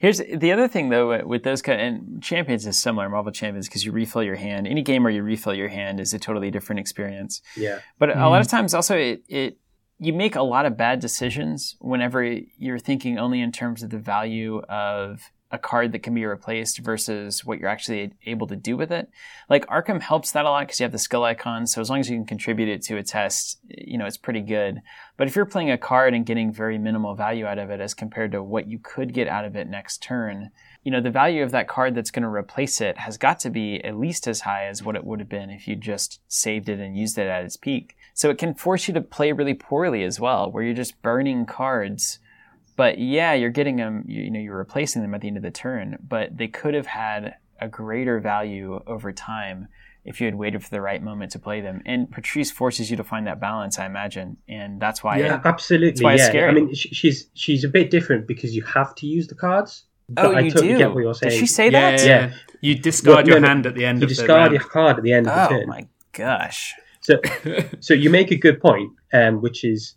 C: Here's the other thing though with those kind and champions is similar Marvel champions because you refill your hand. Any game where you refill your hand is a totally different experience.
B: Yeah.
C: But mm. a lot of mm-hmm. times also it, it you make a lot of bad decisions whenever you're thinking only in terms of the value of a card that can be replaced versus what you're actually able to do with it. Like Arkham helps that a lot because you have the skill icon. So as long as you can contribute it to a test, you know, it's pretty good. But if you're playing a card and getting very minimal value out of it as compared to what you could get out of it next turn, you know, the value of that card that's going to replace it has got to be at least as high as what it would have been if you just saved it and used it at its peak. So it can force you to play really poorly as well, where you're just burning cards but yeah, you're getting them. You, you know, you're replacing them at the end of the turn. But they could have had a greater value over time if you had waited for the right moment to play them. And Patrice forces you to find that balance, I imagine, and that's why.
B: Yeah, it, absolutely. Why yeah, I mean, she's she's a bit different because you have to use the cards.
C: Oh, you totally do. Get what you're saying. Did she say
A: yeah,
C: that?
A: Yeah, yeah. you discard well, your no, hand at the end. Of the turn.
B: You discard your card at the end of the
C: oh,
B: turn.
C: Oh my gosh!
B: So, so you make a good point, um, which is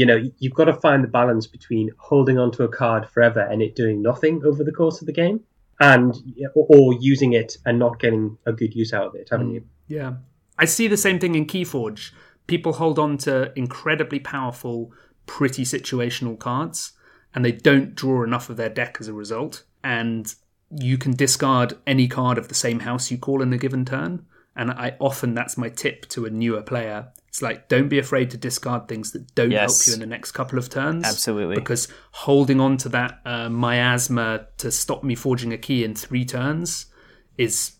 B: you know, you've got to find the balance between holding onto a card forever and it doing nothing over the course of the game, and or using it and not getting a good use out of it, haven't mm. you?
A: Yeah, I see the same thing in Keyforge. People hold on to incredibly powerful, pretty situational cards, and they don't draw enough of their deck as a result. And you can discard any card of the same house you call in a given turn. And I often that's my tip to a newer player it's like don't be afraid to discard things that don't yes. help you in the next couple of turns.
C: Absolutely.
A: Because holding on to that uh, miasma to stop me forging a key in three turns is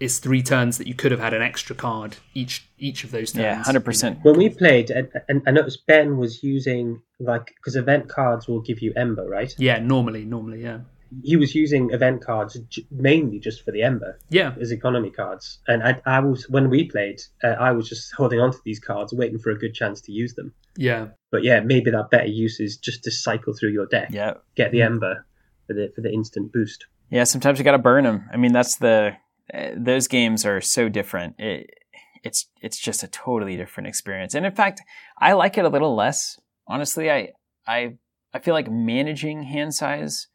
A: is three turns that you could have had an extra card each each of those turns.
C: Yeah, hundred percent.
B: When we played, and I noticed Ben was using like because event cards will give you Ember, right?
A: Yeah, normally, normally, yeah
B: he was using event cards mainly just for the Ember.
A: Yeah,
B: as economy cards. And I, I was when we played, uh, I was just holding on to these cards, waiting for a good chance to use them.
A: Yeah,
B: but yeah, maybe that better use is just to cycle through your deck.
C: Yeah,
B: get the Ember for the for the instant boost.
C: Yeah, sometimes you got to burn them. I mean, that's the uh, those games are so different. It, it's it's just a totally different experience. And in fact, I like it a little less. Honestly, I I I feel like managing hand size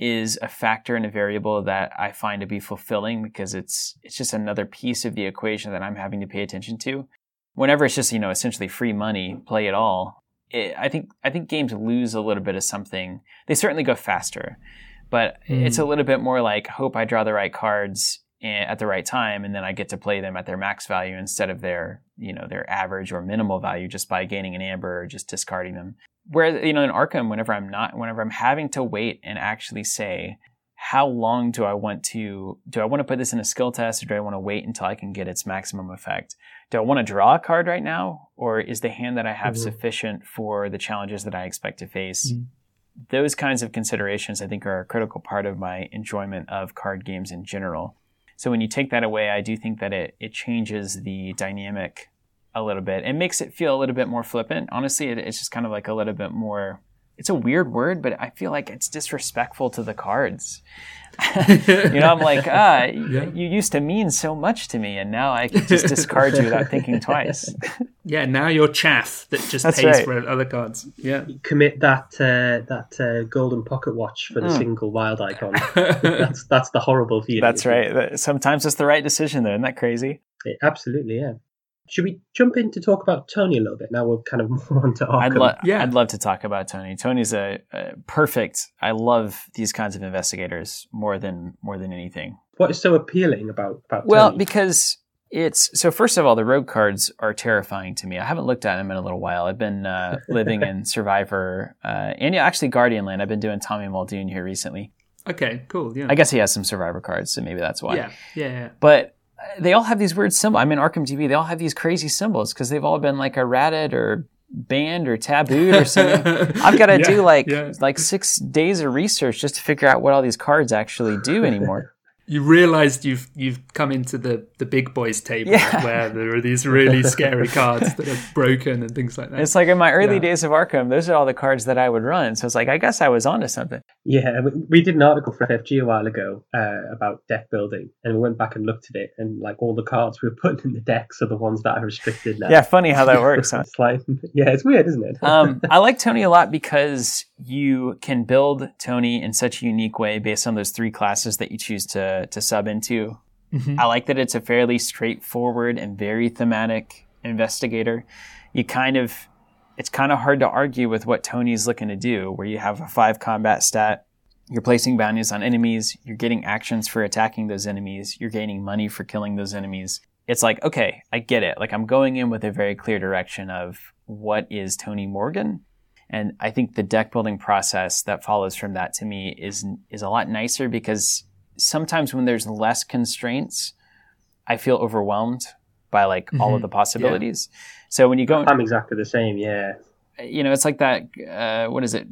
C: is a factor and a variable that I find to be fulfilling because it's it's just another piece of the equation that I'm having to pay attention to. Whenever it's just you know essentially free money, play it all. It, I think I think games lose a little bit of something. They certainly go faster, but mm. it's a little bit more like hope I draw the right cards at the right time, and then I get to play them at their max value instead of their you know their average or minimal value just by gaining an amber or just discarding them. Whereas, you know, in Arkham, whenever I'm not, whenever I'm having to wait and actually say, how long do I want to, do I want to put this in a skill test or do I want to wait until I can get its maximum effect? Do I want to draw a card right now or is the hand that I have mm-hmm. sufficient for the challenges that I expect to face? Mm-hmm. Those kinds of considerations, I think, are a critical part of my enjoyment of card games in general. So when you take that away, I do think that it, it changes the dynamic a little bit. It makes it feel a little bit more flippant. Honestly, it, it's just kind of like a little bit more. It's a weird word, but I feel like it's disrespectful to the cards. *laughs* you know, I'm like, ah, *laughs* yeah. you used to mean so much to me, and now I can just discard you without thinking *laughs* twice.
A: yeah, now you're chaff that just That's pays right. for other cards. Yeah,
B: commit that uh, that uh, golden pocket watch for the mm. single wild icon. that's that's the horrible feeling.
C: That's right. Sometimes it's the right decision, though. Isn't that crazy?
B: It, absolutely, yeah. Should we jump in to talk about Tony a little bit? Now we're kind of *laughs* more onto Arkham.
C: I'd, lo- yeah. I'd love to talk about Tony. Tony's a, a, perfect. I love these kinds of investigators more than more than anything.
B: What is so appealing about about
C: well,
B: Tony?
C: because It's so. First of all, the rogue cards are terrifying to me. I haven't looked at them in a little while. I've been uh, *laughs* living in Survivor uh, and yeah, actually Guardian Land. I've been doing Tommy Muldoon here recently.
A: Okay, cool. Yeah,
C: I guess he has some Survivor cards, so maybe that's why.
A: yeah, yeah, yeah.
C: But they all have these weird symbols. I'm in ArkhamDB. They all have these crazy symbols because they've all been like errated or banned or tabooed or something. *laughs* I've got to
A: Yeah,
C: do like
A: yeah.
C: like six days of research just to figure out what all these cards actually do anymore.
A: You realised you've you've come into the the big boys table
C: Yeah.
A: where there are these really *laughs* scary cards that are broken and things like that.
C: it's like in my early
A: Yeah.
C: days of Arkham, those are all the cards that I would run. So it's like I guess I was onto something.
B: Yeah, we, we did an article for FFG a while ago uh, about deck building, and we went back and looked at it, and like all the cards we were *laughs* putting in the decks are the ones that are restricted now.
C: Yeah, funny how that works. *laughs* Huh?
B: it's like, yeah, it's weird, isn't it?
C: um, I like Tony a lot because you can build Tony in such a unique way based on those three classes that you choose to to sub into. Mm-hmm. I like that it's a fairly straightforward and very thematic investigator. You kind of it's kind of hard to argue with what Tony's looking to do, where you have a five combat stat, you're placing bounties on enemies, you're getting actions for attacking those enemies, you're gaining money for killing those enemies. It's like, okay, I get it. Like I'm going in with a very clear direction of what is Tony Morgan. And I think the deck building process that follows from that to me is is a lot nicer because sometimes when there's less constraints, I feel overwhelmed by like all of
A: Mhm.
C: the possibilities. So when you go,
B: I'm exactly the same. Yeah,
C: you know, it's like that. Uh, what is it?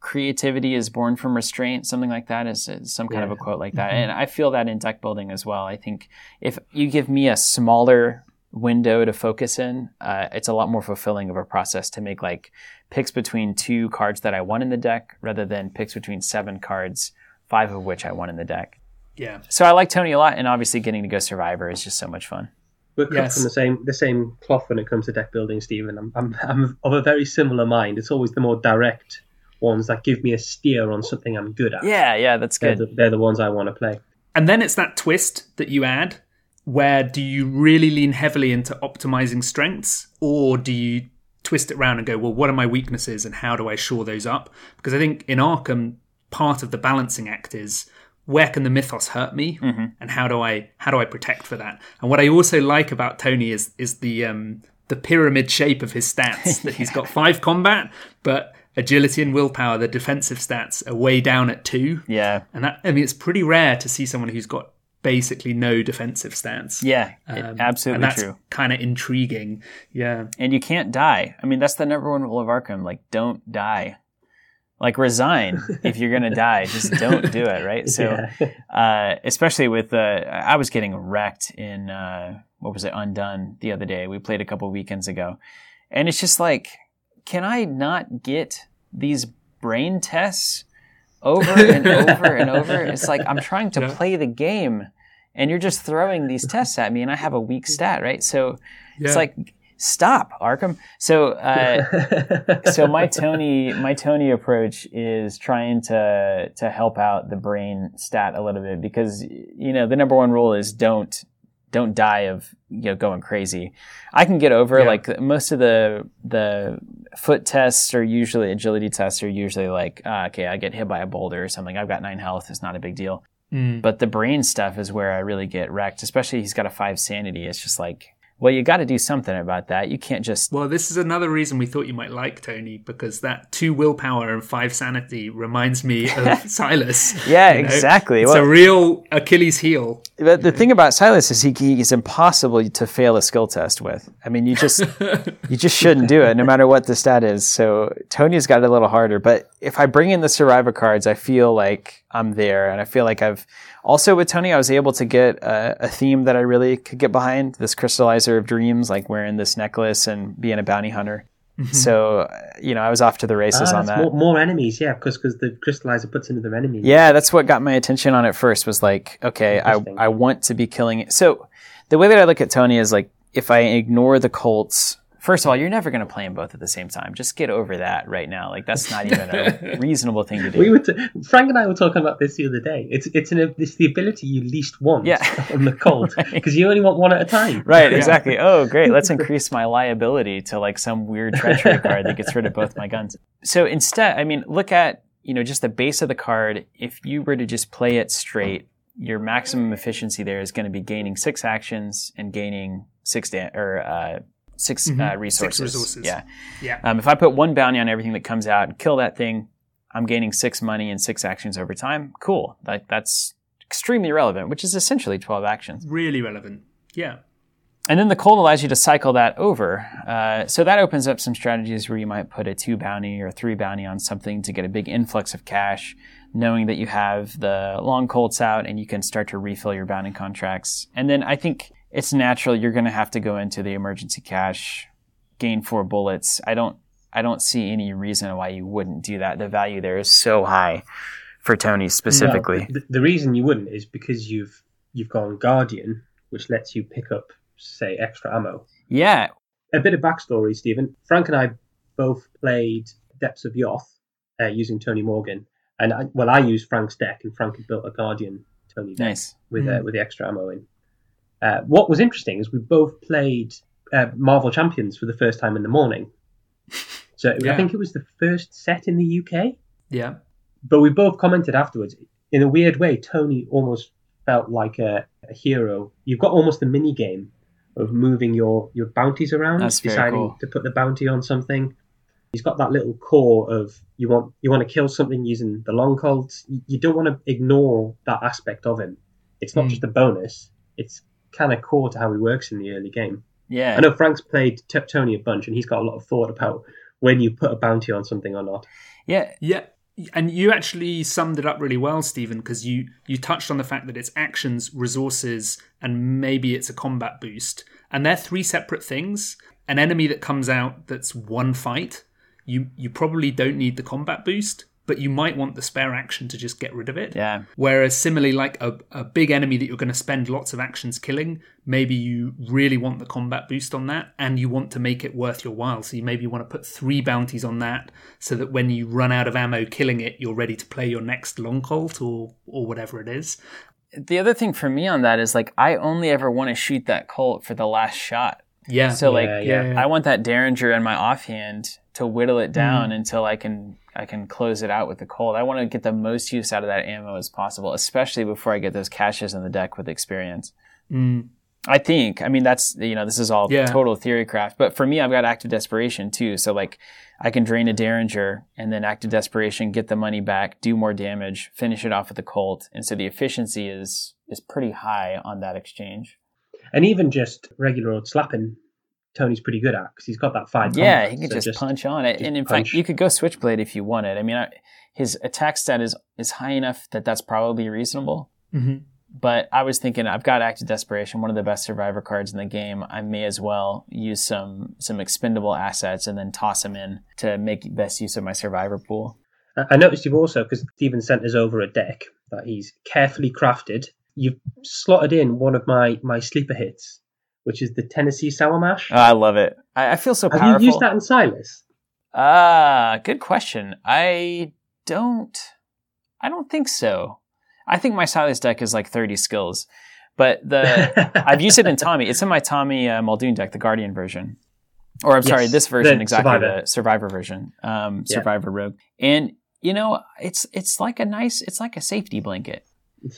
C: Creativity is born from restraint. Something like that is, is some kind of a quote like that. And I feel that in deck building as well. I think if you give me a smaller window to focus in, uh, it's a lot more fulfilling of a process to make like picks between two cards that I want in the deck rather than picks between seven cards, five of which I want in the deck.
A: yeah,
C: So I like Tony a lot, and obviously getting to go Survivor is just so much fun.
B: we're cut
A: Yes.
B: from the same the same cloth when it comes to deck building, Stephen. I'm, I'm I'm of a very similar mind. It's always the more direct ones that give me a steer on something I'm good at.
C: Yeah, yeah, that's
B: they're
C: good.
B: the, they're the ones I want to play.
A: and then it's that twist that you add. Where do you really lean heavily into optimizing strengths, or do you twist it around and go, well, what are my weaknesses and how do I shore those up? Because I think in Arkham, part of the balancing act is where can the mythos hurt me and how do I how do I protect for that? And what I also like about Tony is is the um the pyramid shape of his stats *laughs* that he's got five combat, but agility and willpower, the defensive stats are way down at two.
C: Yeah,
A: And that I mean it's pretty rare to see someone who's got basically no defensive stance.
C: yeah,
A: Um,
C: absolutely
A: and that's
C: true.
A: kind of intriguing. Yeah.
C: and you can't die. I mean, that's the number one rule of Arkham. Like, don't die. Like, resign *laughs* if you're gonna die. Just don't do it, right? So,
B: yeah. *laughs*
C: uh, especially with, uh, I was getting wrecked in uh, what was it, Undone the other day. We played a couple weekends ago, and it's just like, can I not get these brain tests over and over and over? It's like I'm trying to
A: Yeah.
C: play the game, and you're just throwing these *laughs* tests at me, and I have a weak stat, right? So it's like stop arkham so uh, *laughs* so my tony my tony approach is trying to to help out the brain stat a little bit because you know the number one rule is don't don't die of you know going crazy i can get over
A: Yeah.
C: like most of the the foot tests are usually agility tests are usually like ah, okay i get hit by a boulder or something i've got nine health it's not a big deal
A: Mm.
C: but the brain stuff is where I really get wrecked, especially he's got a five sanity. It's just like, well, you got to do something about that. You can't just,
A: Well, this is another reason we thought you might like Tony because that two willpower and five sanity reminds me of *laughs* Silas.
C: yeah,
A: you know?
C: exactly.
A: It's
C: Well,
A: a real Achilles heel.
C: but the thing about Silas is he, is impossible to fail a skill test with. I mean, you just, *laughs* you just shouldn't do it no matter what the stat is. So Tony's got it a little harder, but if I bring in the survivor cards, I feel like I'm there and I feel like I've also with Tony, I was able to get a, a theme that I really could get behind this crystallizer of dreams, like wearing this necklace and being a bounty hunter. So, uh, you know, I was off to the races
B: Ah,
C: on that.
B: more, more enemies, yeah, because because the crystallizer puts into their enemies.
C: Yeah, that's what got my attention on it first was like, okay, I, I want to be killing it. So the way that I look at Tony is like, if I ignore the Colts, first of all, you're never going to play them both at the same time. Just get over that right now. Like that's not even a *laughs* reasonable thing to do.
B: We were t- Frank and I were talking about this the other day. It's it's an it's the ability you least want
C: Yeah.
B: on the Colt *laughs* because you only want one at a time.
C: Right, exactly. Oh, great. Let's *laughs* increase my liability to like some weird treachery card that gets rid of both my guns. So instead, I mean, look at, you know, just the base of the card. If you were to just play it straight, your maximum efficiency there is going to be gaining six actions and gaining six da- or uh, 6
A: Mhm.
C: uh, resources.
A: Six resources.
C: Yeah.
A: Yeah.
C: Um, if I put one bounty on everything that comes out and kill that thing, I'm gaining six money and six actions over time. Cool. Like that's extremely relevant, which is essentially 12 actions.
A: Really relevant. Yeah.
C: And then the Colt allows you to cycle that over. Uh, so that opens up some strategies where you might put a two bounty or three bounty on something to get a big influx of cash, knowing that you have the long Colts out and you can start to refill your bounty contracts. And then I think it's natural you're going to have to go into the emergency cache, gain four bullets. I don't, I don't see any reason why you wouldn't do that. The value there is so high for Tony specifically.
B: The, the reason you wouldn't is because you've you've gone Guardian, which lets you pick up, say, extra ammo.
C: Yeah.
B: A bit of backstory, Stephen. Frank and I both played Depths of Yoth uh, using Tony Morgan, and I, well, I used Frank's deck, and Frank had built a Guardian Tony deck
C: Nice.
B: with uh,
A: Mm.
B: with the extra ammo in. Uh, what was interesting is we both played uh, Marvel Champions for the first time in the morning. *laughs* So I think it was the first set in the UK
A: Yeah.
B: but we both commented afterwards. In a weird way, Tony almost felt like a, a hero. You've got almost a mini game of moving your, your bounties around,
C: That's
B: deciding
C: cool.
B: to put the bounty on something. He's got that little core of you want you want to kill something using the long Colts. You, don't want to ignore that aspect of him. It's not
A: Hmm.
B: just a bonus. It's kind of core to how he works in the early game.
C: Yeah.
B: I know Frank's played T- Tony a bunch, and he's got a lot of thought about when you put a bounty on something or not.
C: Yeah.
A: Yeah, and you actually summed it up really well, Stephen, because you you touched on the fact that it's actions, resources, and maybe it's a combat boost, and they're three separate things. An enemy that comes out that's one fight, you you probably don't need the combat boost, but you might want the spare action to just get rid of it.
C: Yeah.
A: Whereas similarly, like a, a big enemy that you're going to spend lots of actions killing, maybe you really want the combat boost on that and you want to make it worth your while. So you maybe want to put three bounties on that so that when you run out of ammo killing it, you're ready to play your next long colt or or whatever it is.
C: the other thing for me on that is like I only ever want to shoot that Colt for the last shot.
A: Yeah.
C: So like
B: Yeah,
A: yeah, yeah.
C: I want that Derringer in my offhand to whittle it down until I can I can close it out with the Colt. I want to get the most use out of that ammo as possible, especially before I get those caches in the deck with experience.
A: Mm.
C: I think. I mean, that's you know, this is all
A: Yeah.
C: total theory craft. But for me, I've got Act of Desperation too. So like, I can drain a Derringer and then Act of Desperation, get the money back, do more damage, finish it off with the Colt, and so the efficiency is is pretty high on that exchange.
B: And even just regular old slapping, Tony's pretty good at because he's got that five.
C: Yeah,
B: combat,
C: he can
B: so
C: just, punch on it, and in
B: punch.
C: fact, you could go Switchblade if you wanted. I mean, I, his attack stat is is high enough that that's probably reasonable.
A: hmm
C: But I was thinking, I've got Act of Desperation, one of the best Survivor cards in the game. I may as well use some some expendable assets and then toss them in to make best use of my Survivor pool.
B: I- noticed you've also because Stephen sent us over a deck that he's carefully crafted. You've slotted in one of my my sleeper hits, which is the Tennessee Sour Mash.
C: Oh, I love it. I, I feel so
B: Have
C: powerful.
B: you used that in Silas?
C: Ah, good question. I don't. I don't think so. I think my Silas deck is like thirty skills, but the *laughs* I've used it in Tommy. It's in my Tommy uh, Muldoon deck, the Guardian version. Or I'm sorry, this version exactly
B: Survivor.
C: the Survivor version, um,
B: Yeah.
C: Survivor Rogue. And you know, it's it's like a nice, it's like a safety blanket.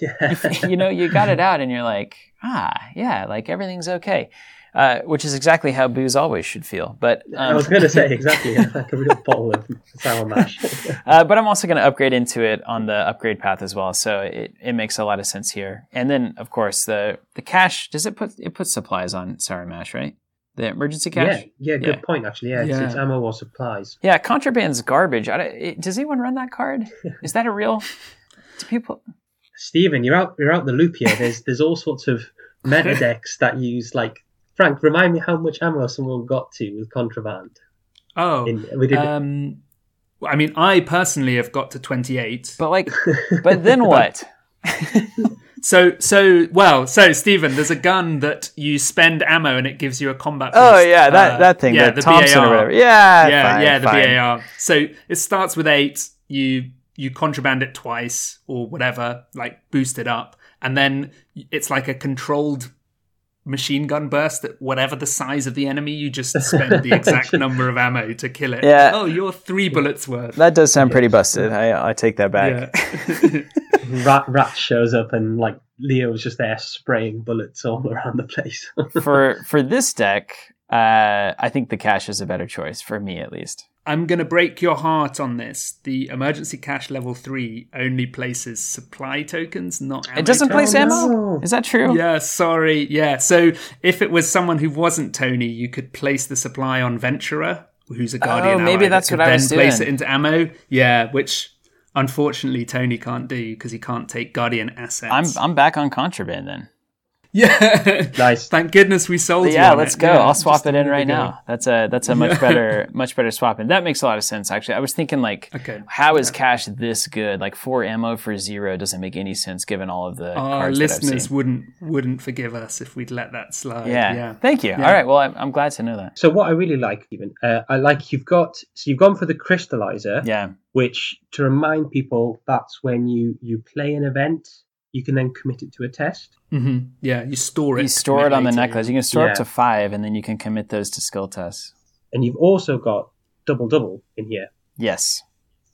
B: Yeah.
C: you know, you got it out, and you're like, ah, yeah, like everything's okay. Uh, which is exactly how booze always should feel. But
B: I
C: um,
B: was going to say *laughs* exactly yeah, like a real bottle of sour mash. *laughs*
C: uh, but I'm also going to upgrade into it on the upgrade path as well, so it, it makes a lot of sense here. And then, of course, the the cash does it put it puts supplies on Sour Mash, right? The emergency cache.
B: yeah, good
C: Yeah.
B: point. Actually, yeah, it's,
A: Yeah.
B: it's ammo or supplies.
C: Yeah, contraband's garbage. I don't- it- does anyone run that card? *laughs* Is that a real? Do people?
B: Stephen, you're out. You're out the loop here. There's there's all sorts of meta decks *laughs* that use like Frank. Remind me how much ammo someone got to with contraband.
A: Oh,
B: In, we did.
A: um, I mean, I personally have got to 28.
C: But like, *laughs* but then what? *laughs*
A: So, so well, so Stephen, there's a gun that you spend ammo and it gives you a combat.
C: Oh yeah, that
A: Uh,
C: that thing,
A: yeah,
C: the, Thompson
A: BAR.
C: or whatever. Yeah,
A: yeah,
C: fine,
A: yeah, the
C: fine.
A: BAR. So it starts with eight. You you contraband it twice or whatever, like boost it up, and then it's like a controlled machine gun burst that whatever the size of the enemy, you just spend the *laughs* exact number of ammo to kill it.
C: Yeah.
A: Oh, you're three bullets worth.
C: That does sound pretty busted. I, I take that back.
A: Yeah. *laughs*
B: Rat Rat shows up and like Leo's just there spraying bullets all around the place. *laughs*
C: for for this deck, uh, I think the cash is a better choice for me at least.
A: I'm going to break your heart on this. The emergency cache level three only places supply tokens, not ammo
C: It doesn't place ammo.
B: no.
C: Is that true?
A: Yeah, sorry. Yeah, so if it was someone who wasn't Tony, you could place the supply on Venturer, who's a Guardian.
C: Oh, maybe
A: ally,
C: that's
A: that
C: what I was
A: then place it into ammo. Yeah, which unfortunately Tony can't do because he can't take Guardian assets.
C: I'm I'm back on contraband then.
A: Yeah.
B: nice.
A: Thank goodness we sold.
C: yeah,
A: you on
C: let's
A: it.
C: go.
A: Yeah,
C: I'll swap it in right now. That's a that's a much better *laughs* much better swap, and that makes a lot of sense. Actually, I was thinking like,
A: Okay.
C: how is cache this good? Like four ammo for zero doesn't make any sense given all of the
A: Our
C: cards that I've
A: listeners
C: seen.
A: wouldn't wouldn't forgive us if we'd let that slide.
C: Yeah.
A: yeah.
C: Thank you. All right. Well, I'm, I'm glad to know that.
B: So what I really like, even uh, I like you've got so you've gone for the crystallizer,
C: Yeah.
B: which to remind people that's when you you play an event, you can then commit it to a test.
A: hmm Yeah, you store it.
C: You store it on the necklace. You can store
B: Yeah.
C: up to five, and then you can commit those to skill tests.
B: And you've also got double double in here.
C: Yes.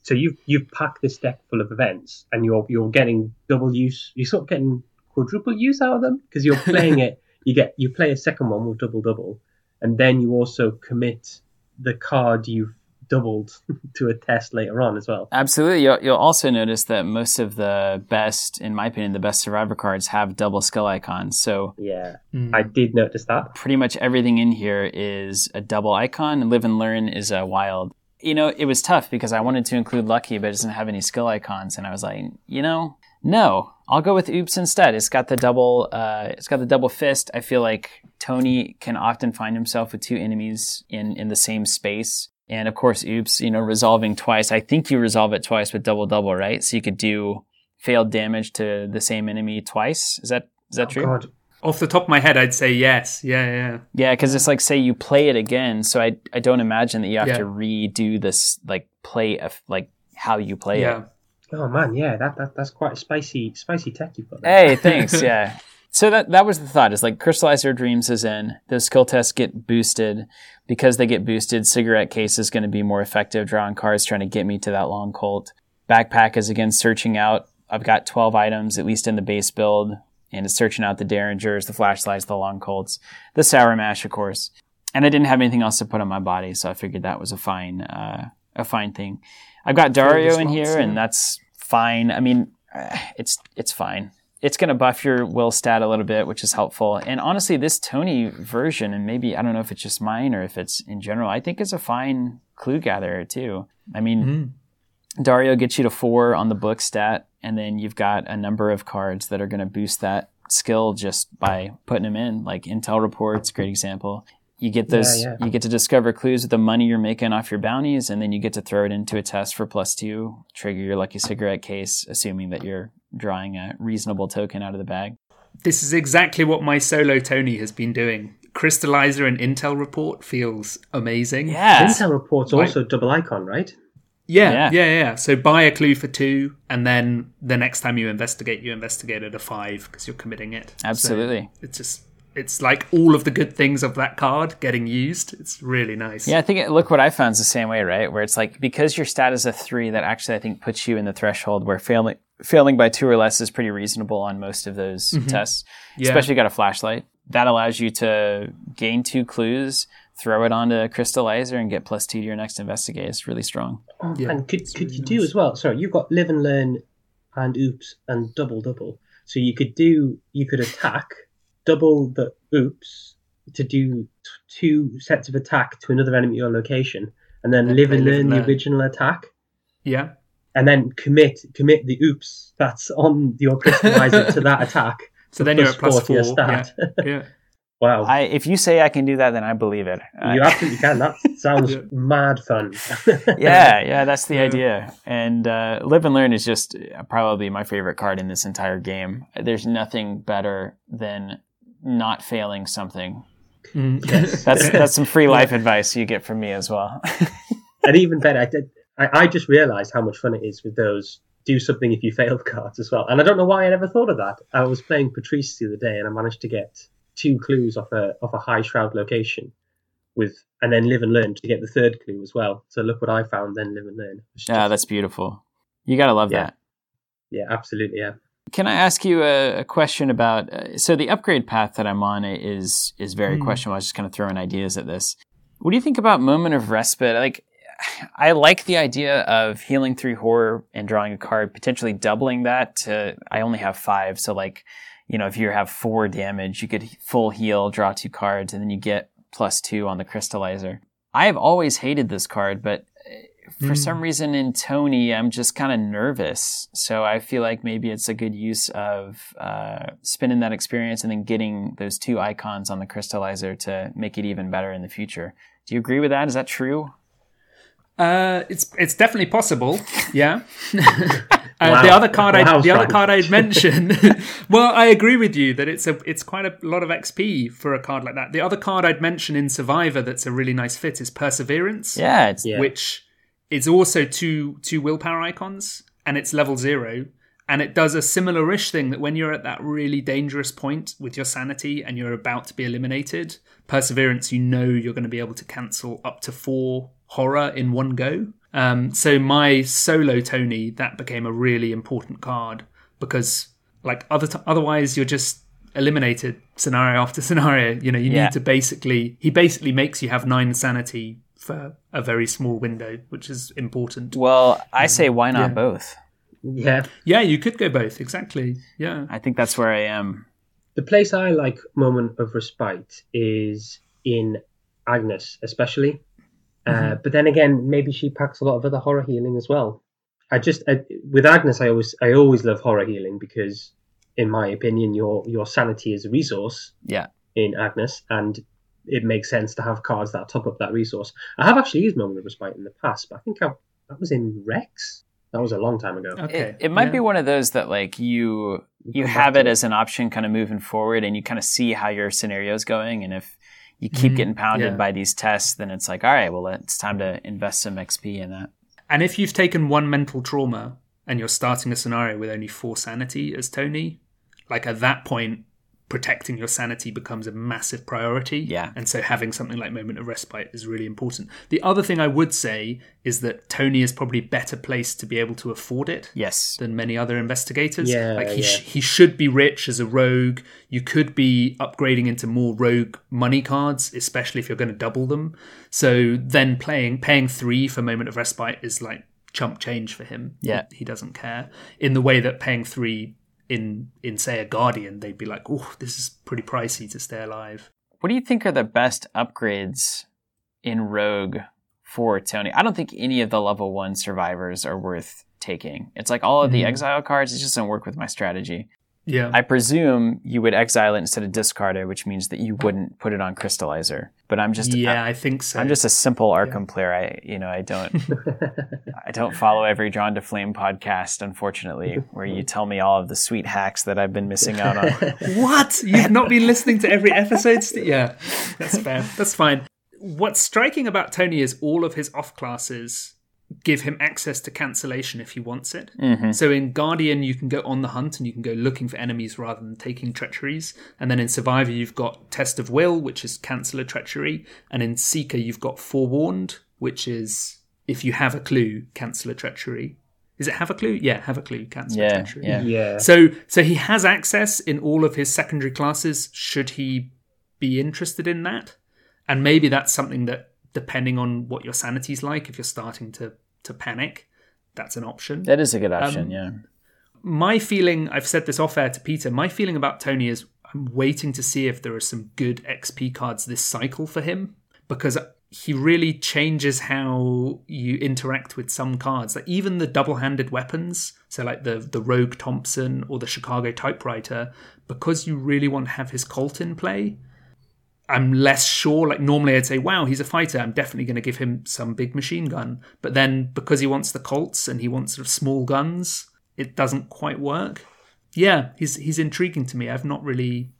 B: So you've you've packed this deck full of events, and you're you're getting double use. You're sort of getting quadruple use out of them because you're playing *laughs* it. You get you play a second one with double double, and then you also commit the card you've doubled *laughs* to a test later on as well.
C: Absolutely. You'll, you'll also notice that most of the best, in my opinion, the best survivor cards have double skill icons. So
B: Yeah,
A: Mm.
B: I did notice that.
C: pretty much everything in here is a double icon, live and learn is a wild. You know, it was tough because I wanted to include lucky, but it doesn't have any skill icons, and I was like, you know, no, I'll go with oops instead. It's got the double, uh, it's got the double fist. I feel like Tony can often find himself with two enemies in in the same space. And of course, oops, you know, resolving twice. I think you resolve it twice with double double, right? So you could do failed damage to the same enemy twice. Is that is that oh, true?
B: God,
A: Off the top of my head, I'd say yes. Yeah, yeah.
C: Yeah, because it's like say you play it again, so I I don't imagine that you have
A: Yeah.
C: to redo this like play of like how you play
A: Yeah.
C: it.
B: oh man, yeah, that, that that's quite a spicy spicy tech you've got. There.
C: Hey, thanks. *laughs* yeah. So that that was the thought. Is like Crystallizer Dreams is in. Those skill tests get boosted because they get boosted. Cigarette case is going to be more effective drawing cards, trying to get me to that long colt. Backpack is again searching out. I've got twelve items at least in the base build, and it's searching out the derringers, the flashlights, the long colts, the sour mash, of course. And I didn't have anything else to put on my body, so I figured that was a fine uh, a fine thing. I've got Dario in here, and that's fine. I mean, uh, it's it's fine it's going to buff your will stat a little bit, which is helpful. And honestly, this Tony version, and maybe I don't know if it's just mine or if it's in general, I think is a fine clue gatherer too. I mean,
A: Mm.
C: Dario gets you to four on the book stat, and then you've got a number of cards that are going to boost that skill just by putting them in. Like Intel reports, great example. You get those.
B: Yeah, yeah.
C: You get to discover clues with the money you're making off your bounties, and then you get to throw it into a test for plus two. Trigger your lucky cigarette case, assuming that you're drawing a reasonable token out of the bag.
A: This is exactly what my solo Tony has been doing. Crystallizer and Intel report feels amazing.
C: Yeah.
B: Intel reports
A: Right.
B: also double icon, right?
A: Yeah,
C: Yeah.
A: yeah, yeah, So buy a clue for two, and then the next time you investigate, you investigate at a five because you're committing it. So
C: Absolutely.
A: it's just, it's like all of the good things of that card getting used. It's really nice.
C: Yeah, I think it, look what I found is the same way, right? Where it's like because your stat is a three, that actually I think puts you in the threshold where failing failing by two or less is pretty reasonable on most of those mm-hmm. tests.
A: Yeah.
C: Especially you got a flashlight. That allows you to gain two clues, throw it onto a crystallizer, and get plus two to your next investigate. It's really strong.
B: Oh,
A: Yeah,
B: and could could
A: really
B: you do as well? Sorry, you've got live and learn, and oops and double double. So you could do you could attack double the oops to do t- two sets of attack to another enemy or location, and then
A: Then
B: live and learn the original attack,
A: Yeah.
B: and then commit commit the oops that's on your *laughs* crystallizer to that attack.
A: So then you're at plus
B: four to your
A: four. Yeah.
B: stat. *laughs*
A: yeah.
B: wow.
C: I, if you say I can do that, then I believe it. I-
B: you absolutely can. That *laughs* sounds
A: Yeah.
B: mad fun.
C: yeah, yeah, that's the
A: Yeah.
C: idea. And uh, live and learn is just probably my favorite card in this entire game. There's nothing better than not failing something.
A: Mm. *laughs*
C: That's that's some free life advice you get from me as well. *laughs*
B: and even better, I, did, I, I just realised how much fun it is with those do something if you fail *laughs* cards as well. And I don't know why I never thought of that. I was playing Patrice the other day and I managed to get two clues off a off a high shroud location with and then live and learn to get the third clue as well. So look what I found, then live and learn.
C: Yeah, that's beautiful. You gotta love
B: Yeah.
C: that.
B: Yeah, absolutely. Yeah.
C: Can I ask you a, a question about? Uh, so the upgrade path that I'm on is is very
A: Hmm.
C: questionable. I was just kind of throwing ideas at this. What do you think about moment of respite? Like, I like the idea of healing through horror and drawing a card, potentially doubling that to. I only have five, so like, you know, if you have four damage, you could full heal, draw two cards, and then you get plus two on the crystallizer. I have always hated this card, but for
A: Hmm.
C: some reason in Tony, I'm just kind of nervous. So I feel like maybe it's a good use of uh, spending that experience and then getting those two icons on the crystallizer to make it even better in the future. Do you agree with that? Is that true?
A: Uh, it's it's definitely possible. *laughs* Yeah. *laughs* uh,
B: Wow.
A: The other card, I,
B: Wow,
A: the other card I'd mention. *laughs* well, I agree with you that it's a it's quite a lot of XP for a card like that. The other card I'd mention in Survivor that's a really nice fit is Perseverance,
C: Yeah, it's
B: Yeah.
A: which is also two two willpower icons, and it's level zero. And it does a similar-ish thing that when you're at that really dangerous point with your sanity and you're about to be eliminated, perseverance, you know you're going to be able to cancel up to four horror in one go. Um, so my solo Tony that became a really important card because like other t- otherwise you're just eliminated scenario after *laughs* scenario. You know you
C: Yeah.
A: need to basically he basically makes you have nine sanity for a very small window, which is important.
C: well, I say why not
A: Yeah.
C: both?
B: Yeah.
A: Yeah, you could go both. Exactly. Yeah.
C: I think that's where I am.
B: The place I like moment of respite is in Agnes, especially. Uh, but then again, maybe she packs a lot of other horror healing as well. I just I, with Agnes, I always I always love horror healing because, in my opinion, your your sanity is a resource
C: Yeah.
B: in Agnes, and it makes sense to have cards that top up that resource. I have actually used moment of respite in the past, but I think I, that was in Rex. That was a long time ago.
A: Okay.
C: It, it might
A: yeah.
C: be one of those that like you you have it as an option kind of moving forward and you kind of see how your scenario is going and if you keep
A: Mhm,
C: getting pounded
A: yeah.
C: by these tests then it's like all right well it's time to invest some xp in that
A: And if you've taken one mental trauma and you're starting a scenario with only four sanity as Tony, like at that point, protecting your sanity becomes a massive priority.
C: Yeah.
A: And so having something like Moment of Respite is really important. The other thing I would say is that Tony is probably better placed to be able to afford it
C: yes
A: than many other investigators.
B: Yeah,
A: like he, sh- he should be rich as a rogue. You could be upgrading into more rogue money cards, especially if you're going to double them. So then playing paying three for moment of respite is like chump change for him.
C: Yeah.
A: he, he doesn't care in the way that paying three in in say a guardian, they'd be like, oh, this is pretty pricey to stay alive.
C: what do you think are the best upgrades in rogue for tony i don't think any of the level one survivors are worth taking it's like all of the
A: Mhm.
C: exile cards it just doesn't work with my strategy
A: Yeah,
C: I presume you would exile it instead of discard it, which means that you wouldn't put it on crystallizer. But I'm just
A: yeah, I think so.
C: I'm just a simple Arkham player. I you know I don't *laughs* I don't follow every Drawn to Flame podcast, unfortunately, where you tell me all of the sweet hacks that I've been missing out on. *laughs*
A: What? You've not been listening to every episode? Yeah, that's fair. That's fine. What's striking about Tony is all of his off classes give him access to cancellation if he wants it.
C: hmm
A: So in Guardian, you can go on the hunt and you can go looking for enemies rather than taking treacheries. And then in Survivor, you've got Test of Will, which is cancel a treachery. And in Seeker, you've got Forewarned, which is if you have a clue, cancel a treachery. Is it have a clue? Yeah, have a clue, cancel a treachery.
C: yeah.
B: yeah.
A: So so he has access in all of his secondary classes should he be interested in that. And maybe that's something that depending on what your sanity's like, if you're starting to to panic, that's an option.
C: That is a good option.
A: Um,
C: yeah.
A: My feeling, I've said this off air to Peter, my feeling about Tony is I'm waiting to see if there are some good XP cards this cycle for him because he really changes how you interact with some cards. Like even the double-handed weapons, so like the the Rogue Thompson or the Chicago typewriter, because you really want to have his Colt in play. I'm less sure. Like normally, I'd say, "Wow, he's a fighter. I'm definitely going to give him some big machine gun." But then, because he wants the Colts and he wants sort of small guns, it doesn't quite work. Yeah, he's he's intriguing to me. I've not really,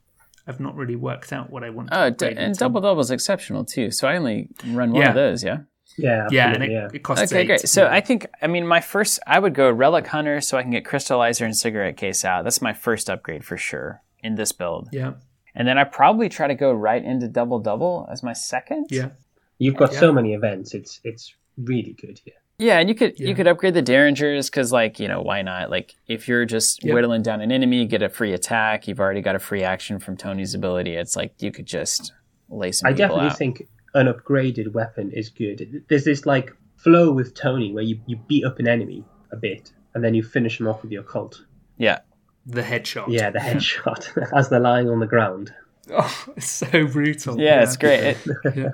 A: I've not really worked out what I want. Oh, to
C: Oh, d- and double double is exceptional too. So I only run one
A: Yeah.
C: of those. Yeah.
B: yeah,
A: yeah, and it,
B: yeah.
A: it costs
C: Okay,
A: eight.
C: great. So
A: Yeah.
C: I think, I mean, my first, I would go Relic Hunter so I can get Crystallizer and Cigarette Case out. That's my first upgrade for sure in this build.
A: yeah,
C: And then I probably try to go right into double double as my second.
A: Yeah.
B: You've got
A: Yeah.
B: so many events. It's it's really good here.
C: Yeah, and you could
A: Yeah.
C: you could upgrade the derringers because like you know why not? Like if you're just
A: Yep.
C: whittling down an enemy, you get a free attack. You've already got a free action from Tony's ability. It's like you could just lay some
B: I definitely
C: out.
B: think an upgraded weapon is good. There's this like flow with Tony where you, you beat up an enemy a bit and then you finish them off with your Colt.
C: yeah,
A: The headshot.
B: Yeah, the headshot *laughs* as they're lying on the ground. *laughs*
A: Oh, it's so brutal.
C: yeah, it's great. It, *laughs*
A: Yeah.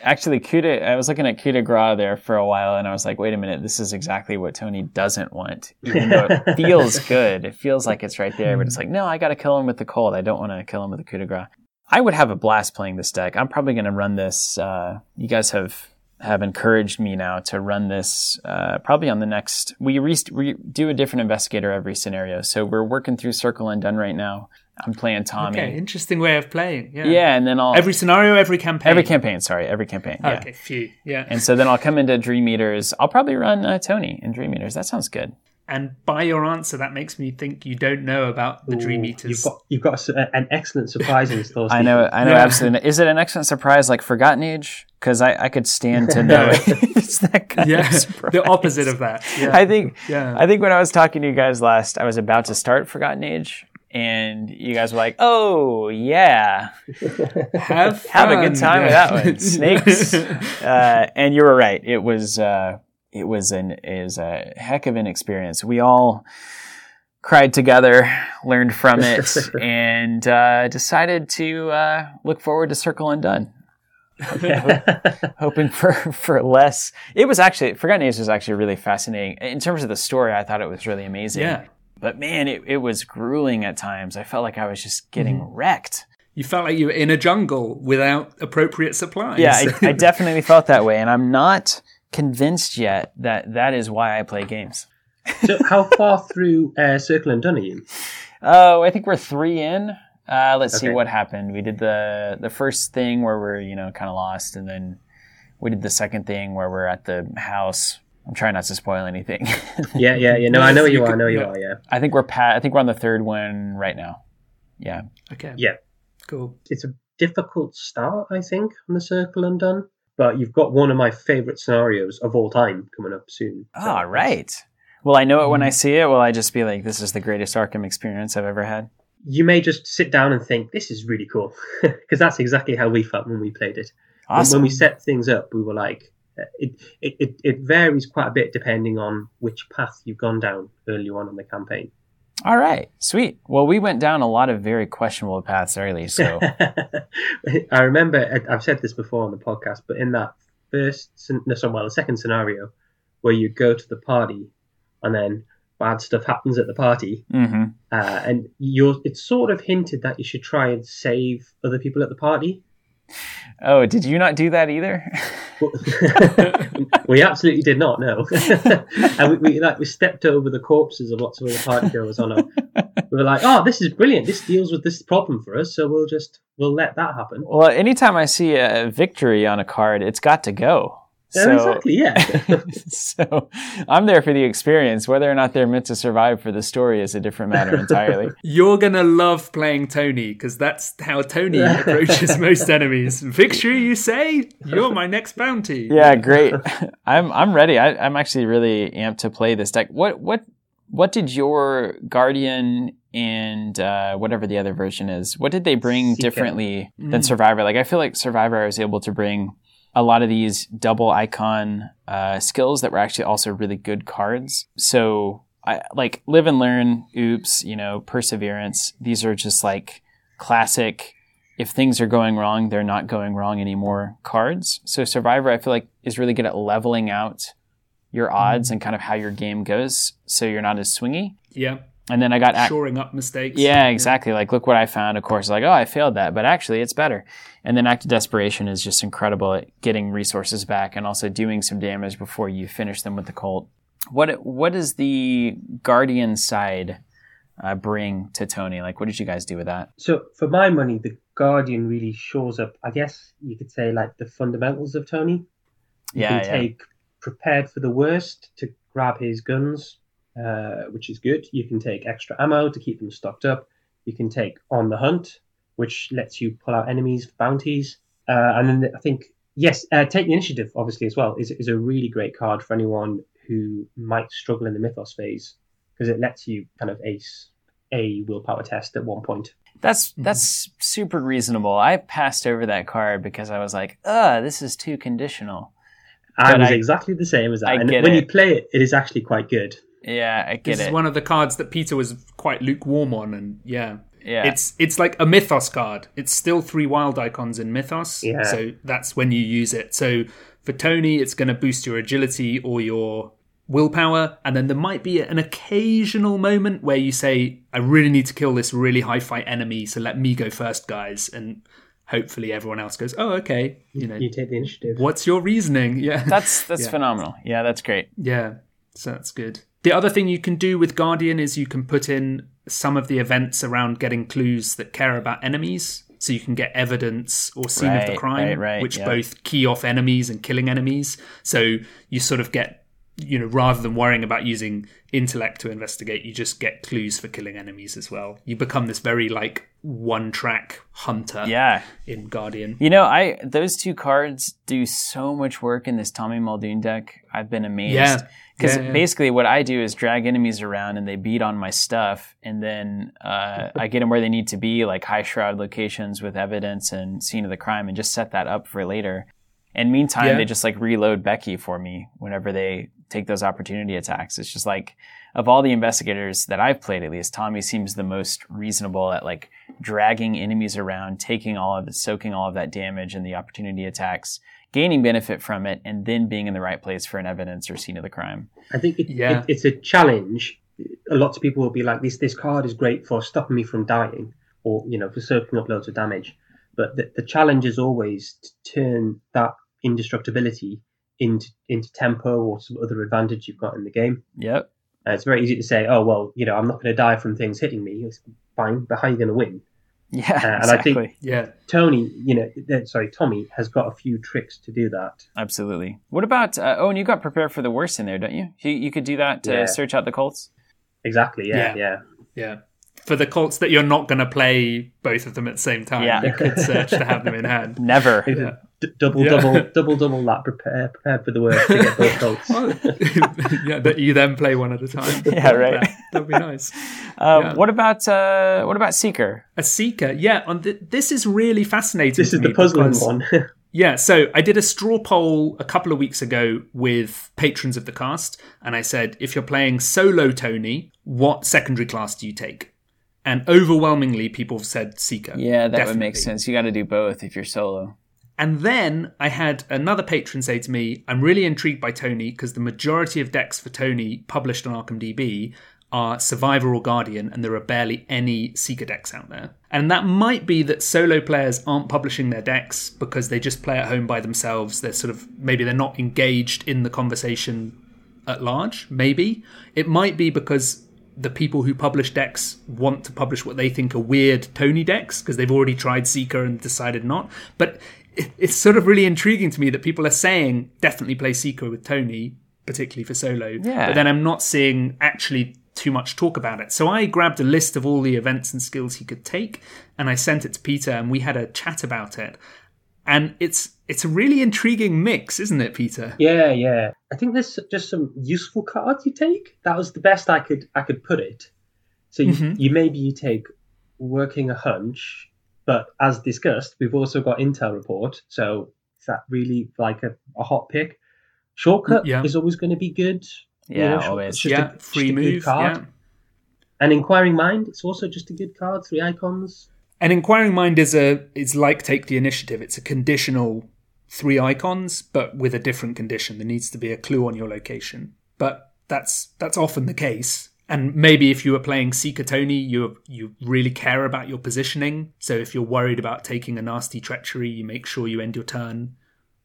C: actually, coup de, I was looking at coup de grace there for a while, and I was like, wait a minute, this is exactly what Tony doesn't want. Even though it feels good, it feels like it's right there, but it's like, no, I got to kill him with the Colt. I don't want to kill him with the coup de grace. I would have a blast playing this deck. I'm probably going to run this. Uh, you guys have have encouraged me now to run this uh, probably on the next. We, re- we do a different investigator every scenario, so we're working through Circle Undone right now. I'm playing Tommy.
A: Okay, interesting way of playing. Yeah.
C: Yeah, and then I'll
A: Every scenario, every campaign.
C: every campaign. Sorry, every campaign. Yeah.
A: Okay, phew. Yeah.
C: And so then I'll come into Dream Eaters. I'll probably run uh, Tony in Dream Eaters. That sounds good.
A: And by your answer, that makes me think you don't know about the Dream Eaters.
B: You've got you've got a s- an excellent surprise in store. *laughs*
C: I know, I know,
A: Yeah.
C: absolutely. Is it an excellent surprise like Forgotten Age? Because I, I could stand to *laughs* know *laughs* it's that kind
A: yeah,
C: of surprise.
A: the opposite of that. Yeah.
C: I think,
A: Yeah.
C: I think when I was talking to you guys last, I was about to start Forgotten Age, and you guys were like, "Oh yeah,
A: have
C: have a good time with that one, snakes." uh, and you were right. It was uh, it was an is a heck of an experience. We all cried together, learned from it, *laughs* and uh, decided to uh, look forward to Circle Undone. Hoping for for less. It was actually Forgotten Age was actually really fascinating in terms of the story. I thought it was really amazing.
A: yeah.
C: But man, it, it was grueling at times. I felt like I was just getting wrecked.
A: You felt like you were in a jungle without appropriate supplies.
C: Yeah, I, I definitely felt that way, and I'm not convinced yet that that is why I play games.
B: so how *laughs* far through uh, Circle Undone are you?
C: Oh, I think we're three in. Uh, let's see what happened. We did the the first thing where we're you know kind of lost, and then we did the second thing where we're at the house. I'm trying not to spoil anything. *laughs*
B: Yeah, yeah, yeah. No, I know you
A: You
B: are. I know you are. Yeah,
C: I think we're pat. I think we're on the third one right now. Yeah.
A: okay.
B: yeah.
A: Cool.
B: It's a difficult start, I think, on the Circle Undone. But you've got one of my favourite scenarios of all time coming up soon. So-
C: All right. Will I know it when I see it? Will I just be like, "This is the greatest Arkham experience I've ever had"?
B: You may just sit down and think, "This is really cool," *laughs* because that's exactly how we felt when we played it.
C: Awesome.
B: When we set things up, we were like, uh, it, it, it, it varies quite a bit depending on which path you've gone down early on in the campaign.
C: All right, sweet. Well, we went down a lot of very questionable paths early, so *laughs*
B: I remember I've said this before on the podcast, but in that first, no, sorry, well, the second scenario where you go to the party and then bad stuff happens at the party,
C: hmm
B: uh, and you're it's sort of hinted that you should try and save other people at the party.
C: Oh, did you not do that either? *laughs*
B: We absolutely did not know, *laughs* and we, we like we stepped over the corpses of lots of other party goers on. A, we were like, "Oh, this is brilliant! This deals with this problem for us, so we'll just we'll let that happen."
C: well, anytime I see a victory on a card, it's got to go.
B: Yeah,
C: So,
B: exactly, yeah. *laughs*
C: so I'm there for the experience. Whether or not they're meant to survive for the story is a different matter *laughs* entirely.
A: You're gonna love playing Tony because that's how Tony *laughs* approaches most enemies. Victory, you say? You're my next bounty.
C: yeah, great. I'm I'm ready. I, I'm actually really amped to play this deck. What what what did your Guardian and uh, whatever the other version is? What did they bring
B: Seeker.
C: differently than Survivor? Like I feel like Survivor I was able to bring a lot of these double icon uh, skills that were actually also really good cards. So I like live and learn. Oops, you know, perseverance. These are just like classic. If things are going wrong, they're not going wrong anymore. Cards. So Survivor, I feel like, is really good at leveling out your odds and kind of how your game goes, so you're not as swingy.
A: Yeah.
C: And then I got ac-
A: Shoring up mistakes.
C: yeah, exactly. Like, look what I found. Of course, like, oh, I failed that, but actually, it's better. And then Act of Desperation is just incredible at getting resources back and also doing some damage before you finish them with the Colt. What What does the Guardian side uh, bring to Tony? Like, what did you guys do with that?
B: So for my money, the Guardian really shows up. I guess you could say like the fundamentals of Tony. You
C: Yeah,
B: can
C: yeah.
B: take prepared for the worst to grab his guns, uh, which is good. You can take extra ammo to keep them stocked up. You can take on the hunt, which lets you pull out enemies, bounties, uh, and then I think yes, uh, take the initiative obviously as well is is a really great card for anyone who might struggle in the mythos phase because it lets you kind of ace a willpower test at one point.
C: That's that's super reasonable. I passed over that card because I was like, "Uh, this is too conditional."
B: I
C: But
B: was
C: I-
B: exactly the same as that.
C: I
B: and
C: get
B: when
C: it.
B: you play it, it is actually quite good.
C: Yeah, I get
A: This
C: it.
A: is one of the cards that Peter was quite lukewarm on, and yeah.
C: yeah,
A: It's it's like a Mythos card. It's still three wild icons in Mythos,
B: Yeah.
A: so that's when you use it. So for Tony, it's going to boost your agility or your willpower, and then there might be an occasional moment where you say, "I really need to kill this really high fight enemy, so let me go first, guys," and hopefully everyone else goes, "Oh, okay." You know,
B: You take the initiative.
A: what's your reasoning? *laughs* Yeah,
C: that's that's
A: Yeah.
C: phenomenal. Yeah, that's great.
A: yeah, so that's good. The other thing you can do with Guardian is you can put in some of the events around getting clues that care about enemies. So you can get evidence or scene of the crime,
C: right, right,
A: which
C: yeah.
A: both key off enemies and killing enemies. So you sort of get, you know, rather than worrying about using intellect to investigate, you just get clues for killing enemies as well. You become this very like one track hunter
C: Yeah,
A: in Guardian.
C: you know, I those two cards do so much work in this Tommy Muldoon deck. I've been amazed.
A: Yeah.
C: Because
A: Yeah, yeah.
C: basically, what I do is drag enemies around and they beat on my stuff, and then uh, I get them where they need to be, like high shroud locations with evidence and scene of the crime, and just set that up for later. And meantime,
A: Yeah.
C: they just like reload Becky for me whenever they take those opportunity attacks. It's just like of all the investigators that I've played, at least Tommy seems the most reasonable at like dragging enemies around, taking all of it, soaking all of that damage and the opportunity attacks, gaining benefit from it, and then being in the right place for an evidence or scene of the crime.
B: I think it,
A: Yeah.
B: it, it's a challenge. A lot of people will be like, "This this card is great for stopping me from dying, or you know, for soaking up loads of damage." But the, the challenge is always to turn that indestructibility into into tempo or some other advantage you've got in the game.
C: Yep.
B: Uh, it's very easy to say, "Oh well, you know, I'm not going to die from things hitting me." It's fine, but how are you going to win?
C: Yeah.
B: Uh, and I
C: exactly.
B: think-
A: Yeah.
B: Tony, you know, sorry, Tommy has got a few tricks to do that.
C: Absolutely. What about? Uh, oh, and you got prepared for the worst in there, don't you? You, you could do that to
B: Yeah.
C: search out the Colts.
B: Exactly. Yeah.
A: Yeah.
B: Yeah.
A: Yeah. For the Colts that you're not going to play both of them at the same time,
C: Yeah.
A: you could search to have them in hand. *laughs*
C: Never.
A: Yeah.
B: D- double,
A: Yeah.
B: double, double, double that. Prepare, prepare for the worst to get both *laughs* goals.
A: Well, *laughs* yeah, that you then play one at a time. *laughs*
C: Yeah, right.
A: That, that'd be nice.
C: Uh,
A: Yeah.
C: What about uh, what about Seeker?
A: A seeker, yeah. On th- this is really fascinating.
B: This
A: to
B: is
A: me
B: the puzzling
A: because-
B: one.
A: Yeah, so I did a straw poll a couple of weeks ago with patrons of the cast, and I said, if you're playing solo Tony, what secondary class do you take? And overwhelmingly, people have said Seeker.
C: Yeah, that would make sense. You got to do both if you're solo.
A: And then I had another patron say to me, I'm really intrigued by Tony because the majority of decks for Tony published on ArkhamDB are Survivor or Guardian, and there are barely any Seeker decks out there. And that might be that solo players aren't publishing their decks because they just play at home by themselves. They're sort of, maybe they're not engaged in the conversation at large, maybe. It might be because the people who publish decks want to publish what they think are weird Tony decks because they've already tried Seeker and decided not. But it, it's sort of really intriguing to me that people are saying definitely play Seeker with Tony, particularly for solo.
C: Yeah.
A: But then I'm not seeing actually too much talk about it. So I grabbed a list of all the events and skills he could take and I sent it to Peter and we had a chat about it. And it's it's a really intriguing mix, isn't it, Peter?
B: yeah, yeah. I think there's just some useful cards you take. That was the best I could I could put it. So you,
A: Mhm.
B: you maybe you take working a hunch, but as discussed, we've also got intel report. So is that really like a, a hot pick? Shortcut
A: Yeah.
B: is always going to be good. You
C: Yeah,
B: know,
C: always.
A: yeah,
B: a-
A: free
B: a
A: move.
B: card.
A: Yeah.
B: And inquiring mind, it's also just a good card. Three icons.
A: An inquiring mind is a is like take the initiative. It's a conditional three icons, but with a different condition. There needs to be a clue on your location. But that's that's often the case. And maybe if you were playing Seeker Tony, you you really care about your positioning. So if you're worried about taking a nasty treachery, you make sure you end your turn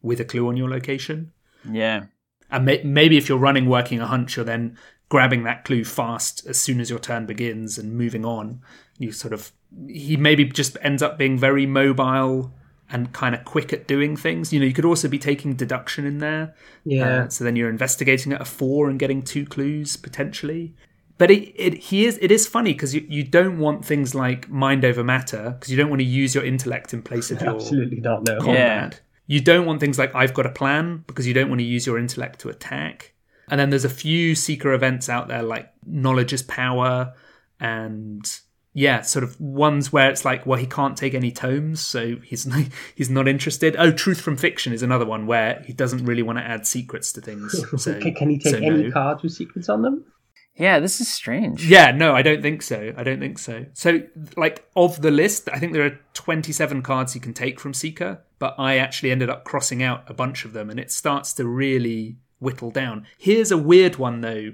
A: with a clue on your location.
C: Yeah.
A: And may- maybe if you're running working a hunch, you're then grabbing that clue fast as soon as your turn begins and moving on. You sort of he maybe just ends up being very mobile and kind of quick at doing things. You know, you could also be taking deduction in there.
B: Yeah.
A: Uh, so then you're investigating at a four and getting two clues potentially. But it, it he is it is funny because you, you don't want things like mind over matter because you don't want to use your intellect in place of your
B: Absolutely not. No.
A: combat. You don't want things like I've got a plan because you don't want to use your intellect to attack. And then there's a few seeker events out there like knowledge is power and yeah, sort of ones where it's like, well, he can't take any tomes, so he's not, *laughs* he's not interested. Oh, truth from fiction is another one where he doesn't really want to add secrets to things. *laughs* So
B: Can, can he take
A: so
B: any
A: no.
B: cards with secrets on them?
C: Yeah, this is strange.
A: Yeah, no, I don't think so. I don't think so. So, like, of the list, I think there are 27 cards you can take from Seeker, but I actually ended up crossing out a bunch of them, and it starts to really whittle down. Here's a weird one, though,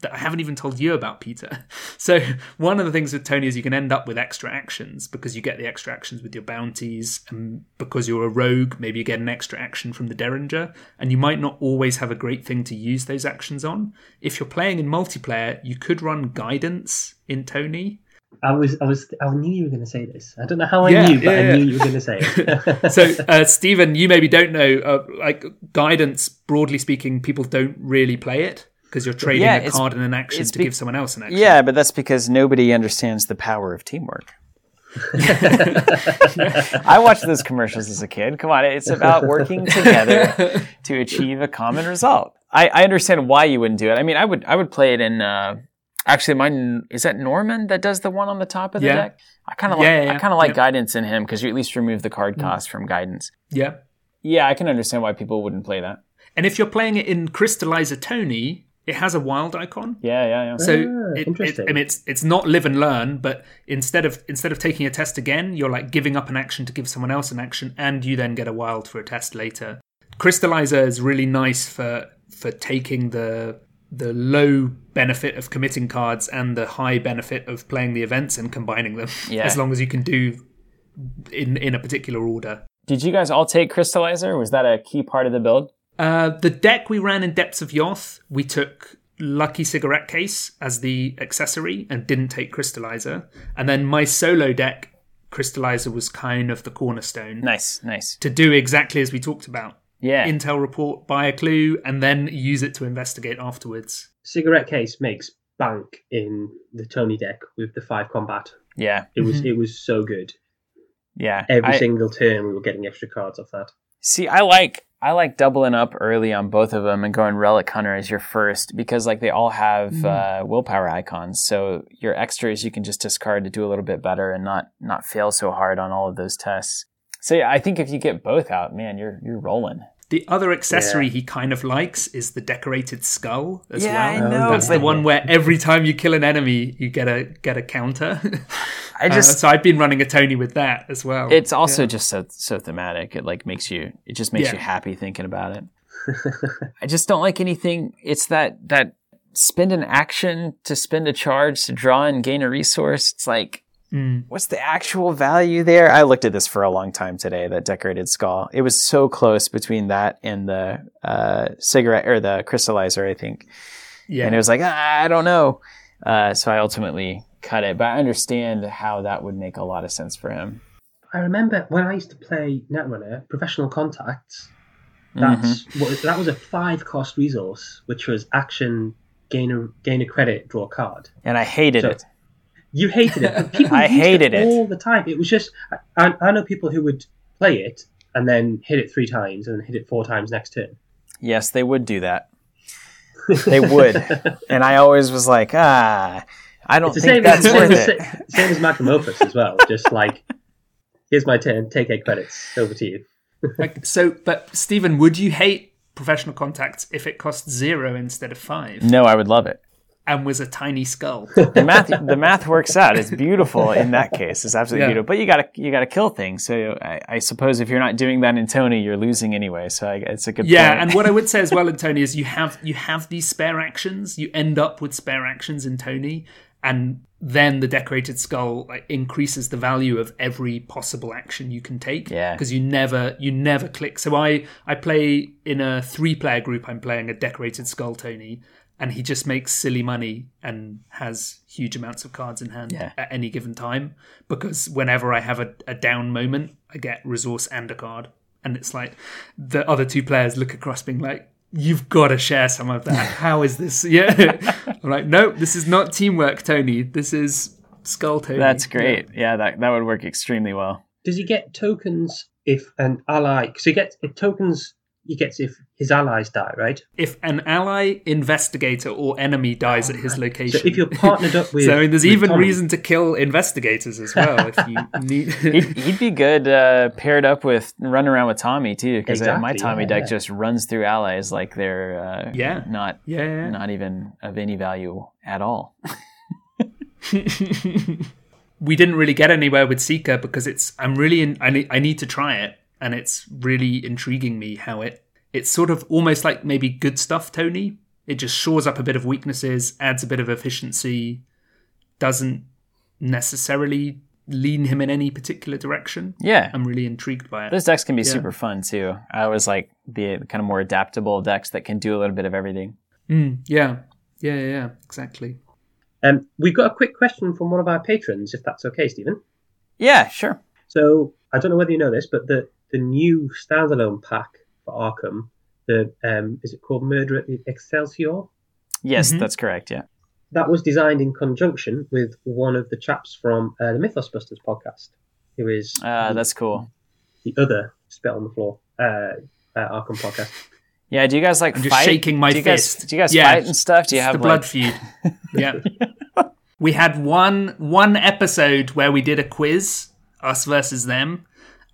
A: that I haven't even told you about, Peter. *laughs* So, one of the things with Tony is you can end up with extra actions because you get the extra actions with your bounties, and because you're a rogue, maybe you get an extra action from the Derringer, and you might not always have a great thing to use those actions on. If you're playing in multiplayer, you could run guidance in Tony.
B: I was, I was, I knew you were going to say this. I don't know how I
A: Yeah,
B: knew, but
A: yeah,
B: I knew you were going to say it. *laughs* *laughs*
A: So, uh, Stephen, you maybe don't know, uh, like guidance, broadly speaking, people don't really play it because you're trading
C: Yeah,
A: a card and an action to
C: be-
A: give someone else an action.
C: Yeah, but that's because nobody understands the power of teamwork. *laughs* I watched those commercials as a kid. Come on, it's about working together to achieve a common result. I, I understand why you wouldn't do it. I mean, I would I would play it in. Uh, actually, mine is that Norman that does the one on the top of the
A: Yeah.
C: deck. I kind of like
A: Yeah, yeah,
C: I kind of like guidance in him because you at least remove the card cost from guidance.
A: Yeah.
C: Yeah, I can understand why people wouldn't play that.
A: And if you're playing it in Crystallizer Tony, it has a wild icon.
C: Yeah, yeah, yeah.
A: So
B: Ah,
A: it, it,
B: interesting.
A: I mean, it's it's not live and learn, but instead of instead of taking a test again, you're like giving up an action to give someone else an action, and you then get a wild for a test later. Crystallizer is really nice for for taking the the low benefit of committing cards and the high benefit of playing the events and combining them.
C: Yeah.
A: As long as you can do in in a particular order.
C: Did you guys all take Crystallizer? Was that a key part of the build?
A: Uh, the deck we ran in Depths of Yoth, we took Lucky Cigarette Case as the accessory and didn't take Crystallizer. And then my solo deck, Crystallizer was kind of the cornerstone
C: Nice, nice.
A: to do exactly as we talked about.
C: Yeah.
A: Intel report, buy a clue, and then use it to investigate afterwards.
B: Cigarette case makes bank in the Tony deck with the five combat.
C: yeah.
B: It was, it was so good.
C: Yeah.
B: Every
C: I-
B: single turn, we were getting extra cards off that.
C: See, I like I like doubling up early on both of them and going Relic Hunter as your first because like they all have uh, willpower icons. So your extras you can just discard to do a little bit better and not not fail so hard on all of those tests. So yeah, I think if you get both out, man, you're you're rolling.
A: The other accessory
B: Yeah.
A: he kind of likes is the decorated skull as
C: Yeah,
A: well.
C: I know,
A: That's the one where every time you kill an enemy, you get a get a counter. *laughs*
C: I
A: Uh,
C: just
A: so I've been running a Tony with that as well.
C: it's also just so so thematic. It like makes you it just makes
A: Yeah.
C: you happy thinking about it. *laughs* I just don't like anything. It's that that spend an action to spend a charge to draw and gain a resource. It's like
A: Mm.
C: what's the actual value there? I looked at this for a long time today. That decorated skull. It was so close between that and the uh, cigarette or the crystallizer. I think,
A: yeah.
C: and it was like ah, I don't know. Uh, so I ultimately cut it, but I understand how that would make a lot of sense for him.
B: I remember when I used to play Netrunner, Professional Contacts. That's what, that was a five cost resource, which was action, gain a gain a credit, draw a card.
C: And I hated
B: So-
C: it.
B: You hated it. *laughs* People
C: I
B: used
C: hated it.
B: all the time. It was just I, I know people who would play it and then hit it three times and then hit it four times next turn.
C: Yes, they would do that. They would, *laughs* and I always was like, ah, I don't think
B: same,
C: that's *laughs*
B: same,
C: worth
B: as,
C: it.
B: same as Magnum Opus as well. Just like, here's my turn, take eight credits, over to you.
A: Like, so, but Stephen, would you hate professional contacts if it cost zero instead of five
C: No, I would love it.
A: And was a tiny skull? *laughs*
C: The math, the math works out. It's beautiful in that case. It's absolutely
A: Yeah.
C: beautiful. But you gotta, you gotta kill things. So I, I suppose if you're not doing that in Tony, you're losing anyway. So I, it's a good
A: yeah,
C: point.
A: and what I would say as well in *laughs* Tony is you have you have these spare actions. You end up with spare actions in Tony, and then the decorated skull like, increases the value of every possible action you can take.
C: Yeah.
A: because you never you never click. So I I play in a three player group. I'm playing a decorated skull Tony, and he just makes silly money and has huge amounts of cards in hand
C: Yeah.
A: at any given time. Because whenever I have a, a down moment, I get resource and a card, and it's like the other two players look across, being like. you've got to share some of that. *laughs* How is this? *laughs* Yeah. I'm like, nope, this is not teamwork, Tony. This is Skull Tony.
C: That's great. Yeah, yeah that, that would work extremely well.
B: Does he get tokens if an ally? So he gets if tokens he gets if his allies die, right?
A: If an ally, investigator, or enemy dies at his location.
B: So if you're partnered up *laughs* with,
A: so I mean, there's even
B: Tommy-
A: reason to kill investigators as well. if you *laughs* need,
C: He'd, he'd be good uh, paired up with running around with Tommy too, because my Tommy
B: yeah,
C: deck
B: yeah.
C: just runs through allies like they're uh,
A: Yeah.
C: not
A: yeah, yeah.
C: not even of any value at all. *laughs*
A: we didn't really get anywhere with Seeker because it's I'm really in, I need I need to try it and it's really intriguing me how it it's sort of almost like maybe good stuff Tony it just shores up a bit of weaknesses adds a bit of efficiency doesn't necessarily lean him in any particular direction
C: Yeah,
A: I'm really intrigued by it
C: those decks can be
A: Yeah.
C: super fun too. I always like the kind of more adaptable decks that can do a little bit of everything.
A: Mm, yeah yeah yeah yeah exactly
B: Um, we've got a quick question from one of our patrons, if that's okay, Stephen.
C: Yeah, sure.
B: So I don't know whether you know this, but the the new standalone pack for Arkham, the um, is it called Murder at the Excelsior?
C: Yes,
A: Mhm.
C: that's correct. Yeah.
B: That was designed in conjunction with one of the chaps from uh, the Mythos Busters podcast, who is
C: Uh,
B: the,
C: that's cool.
B: the other Spit on the Floor uh, uh, Arkham podcast.
C: Yeah. Do you guys like
A: I'm just
C: fight?
A: shaking my
C: do you guys,
A: fist.
C: Do you guys
A: Yeah.
C: fight and stuff? Do you
A: It's
C: have
A: the blood feud. *laughs* Yeah. we had one one episode where we did a quiz, us versus them,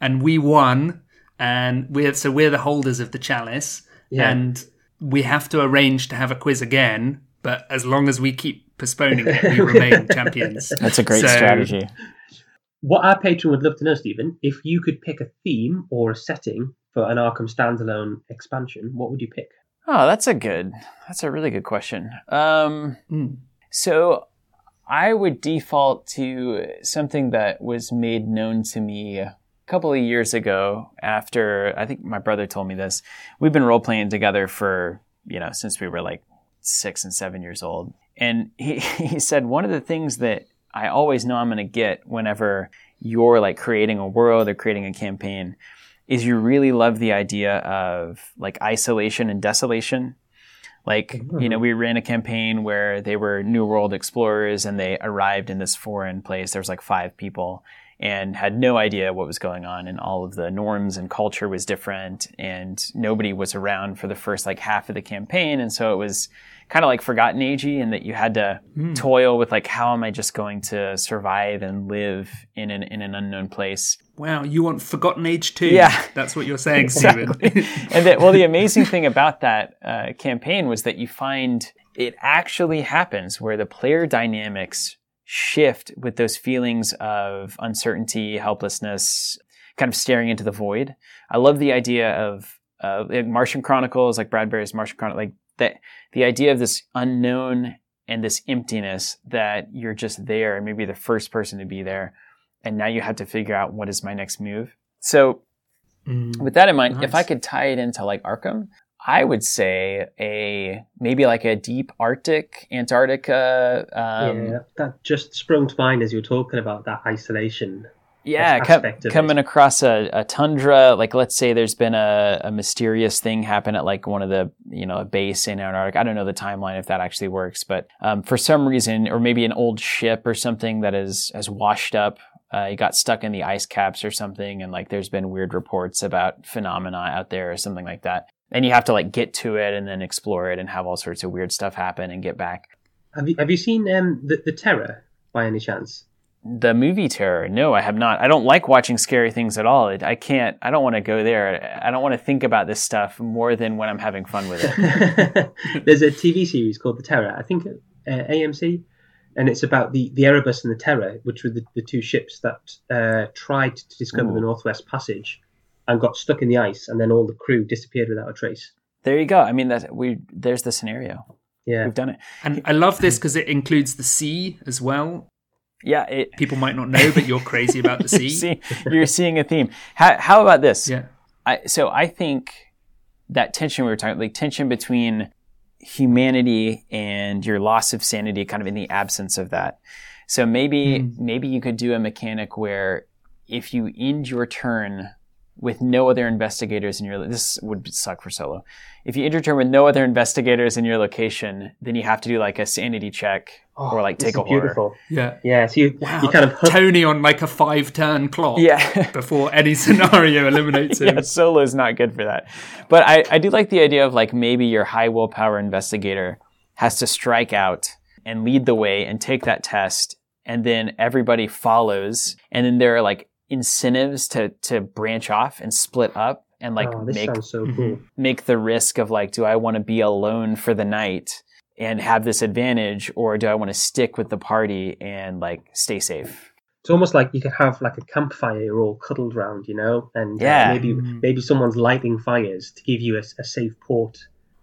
A: and we won. And we're so we're the holders of the chalice,
B: Yeah.
A: and we have to arrange to have a quiz again. But as long as we keep postponing it, we *laughs* remain champions.
C: That's a great
A: So-
C: strategy.
B: What our patron would love to know, Stephen, if you could pick a theme or a setting for an Arkham standalone expansion, what would you pick?
C: Oh, that's a good. That's a really good question. Um,
A: Mm.
C: so I would default to something that was made known to me a couple of years ago. After I think my brother told me this. We've been role playing together for you know since we were like six and seven years old, and he *laughs* he said one of the things that I always know I'm going to get whenever you're like creating a world or creating a campaign is you really love the idea of like isolation and desolation. Like, you know, mm-hmm. we ran a campaign where they were New World explorers and they arrived in this foreign place. There was like five people and had no idea what was going on and all of the norms and culture was different and nobody was around for the first like half of the campaign. And so it was kind of like forgotten agey and that you had to toil with like, how am I just going to survive and live in an, in an unknown place?
A: Wow, you want Forgotten Age too?
C: Yeah.
A: that's what you're saying, *laughs*
C: Exactly. And that, well, the amazing thing about that uh, campaign was that you find it actually happens where the player dynamics shift with those feelings of uncertainty, helplessness, kind of staring into the void. I love the idea of uh, like Martian Chronicles, like Bradbury's Martian Chronicles, like that. The idea of this unknown and this emptiness that you're just there and maybe the first person to be there, and now you have to figure out what is my next move. So
A: Mm.
C: with that in mind, if I could tie it into like Arkham, I would say a maybe like a deep Arctic, Antarctica. Um,
B: yeah, that just sprung to mind as you were talking about that isolation.
C: yeah, com-
B: of it.
C: coming across a, a tundra. Like, let's say there's been a, a mysterious thing happen at like one of the, you know, a base in Antarctica. I don't know the timeline if that actually works, but um, for some reason, or maybe an old ship or something that is has washed up. Uh, it got stuck in the ice caps or something, and like there's been weird reports about phenomena out there or something like that. And you have to like get to it and then explore it and have all sorts of weird stuff happen and get back.
B: Have you have you seen um, the the Terror by any chance?
C: The movie terror? No, I have not. I don't like watching scary things at all. It, I can't. I don't want to go there. I don't want to think about this stuff more than when I'm having fun with it. *laughs*
B: There's a TV series called The Terror, I think uh, AMC, and it's about the, the Erebus and the Terror, which were the, the two ships that uh, tried to discover
C: Ooh.
B: the Northwest Passage and got stuck in the ice, and then all the crew disappeared without a trace.
C: there you go. I mean, that we there's the scenario.
B: Yeah,
C: We've done it.
A: And I love this because it includes the sea as well.
C: Yeah. It, *laughs*
A: People might not know, but you're crazy about the *laughs* sea.
C: See, you're seeing a theme. How, how about this?
A: Yeah.
C: I, so I think that tension we were talking, like tension between humanity and your loss of sanity, kind of in the absence of that. So maybe
A: Mm.
C: maybe you could do a mechanic where if you end your turn with no other investigators in your this would suck for solo. If you enter turn with no other investigators in your location, then you have to do like a sanity check
B: Oh,
C: or like
B: this
C: take
B: is
C: a horror.
B: beautiful.
A: Yeah.
B: Yeah, so you,
A: Wow.
B: you kind of hook
A: Tony on like a five turn clock
C: Yeah. *laughs*
A: before any scenario *laughs* eliminates him.
C: yeah, solo is not good for that. But I, I do like the idea of like maybe your high willpower investigator has to strike out and lead the way and take that test, and then everybody follows, and then there are like incentives to to branch off and split up and like
B: oh,
C: make
B: so
A: Mhm.
B: cool.
C: make the risk of like, do I want to be alone for the night and have this advantage, or do I want to stick with the party and like stay safe?
B: It's almost like you could have like a campfire you're all cuddled round, you know, and uh,
C: Yeah.
B: maybe
A: Mm.
B: maybe someone's lighting fires to give you a, a safe port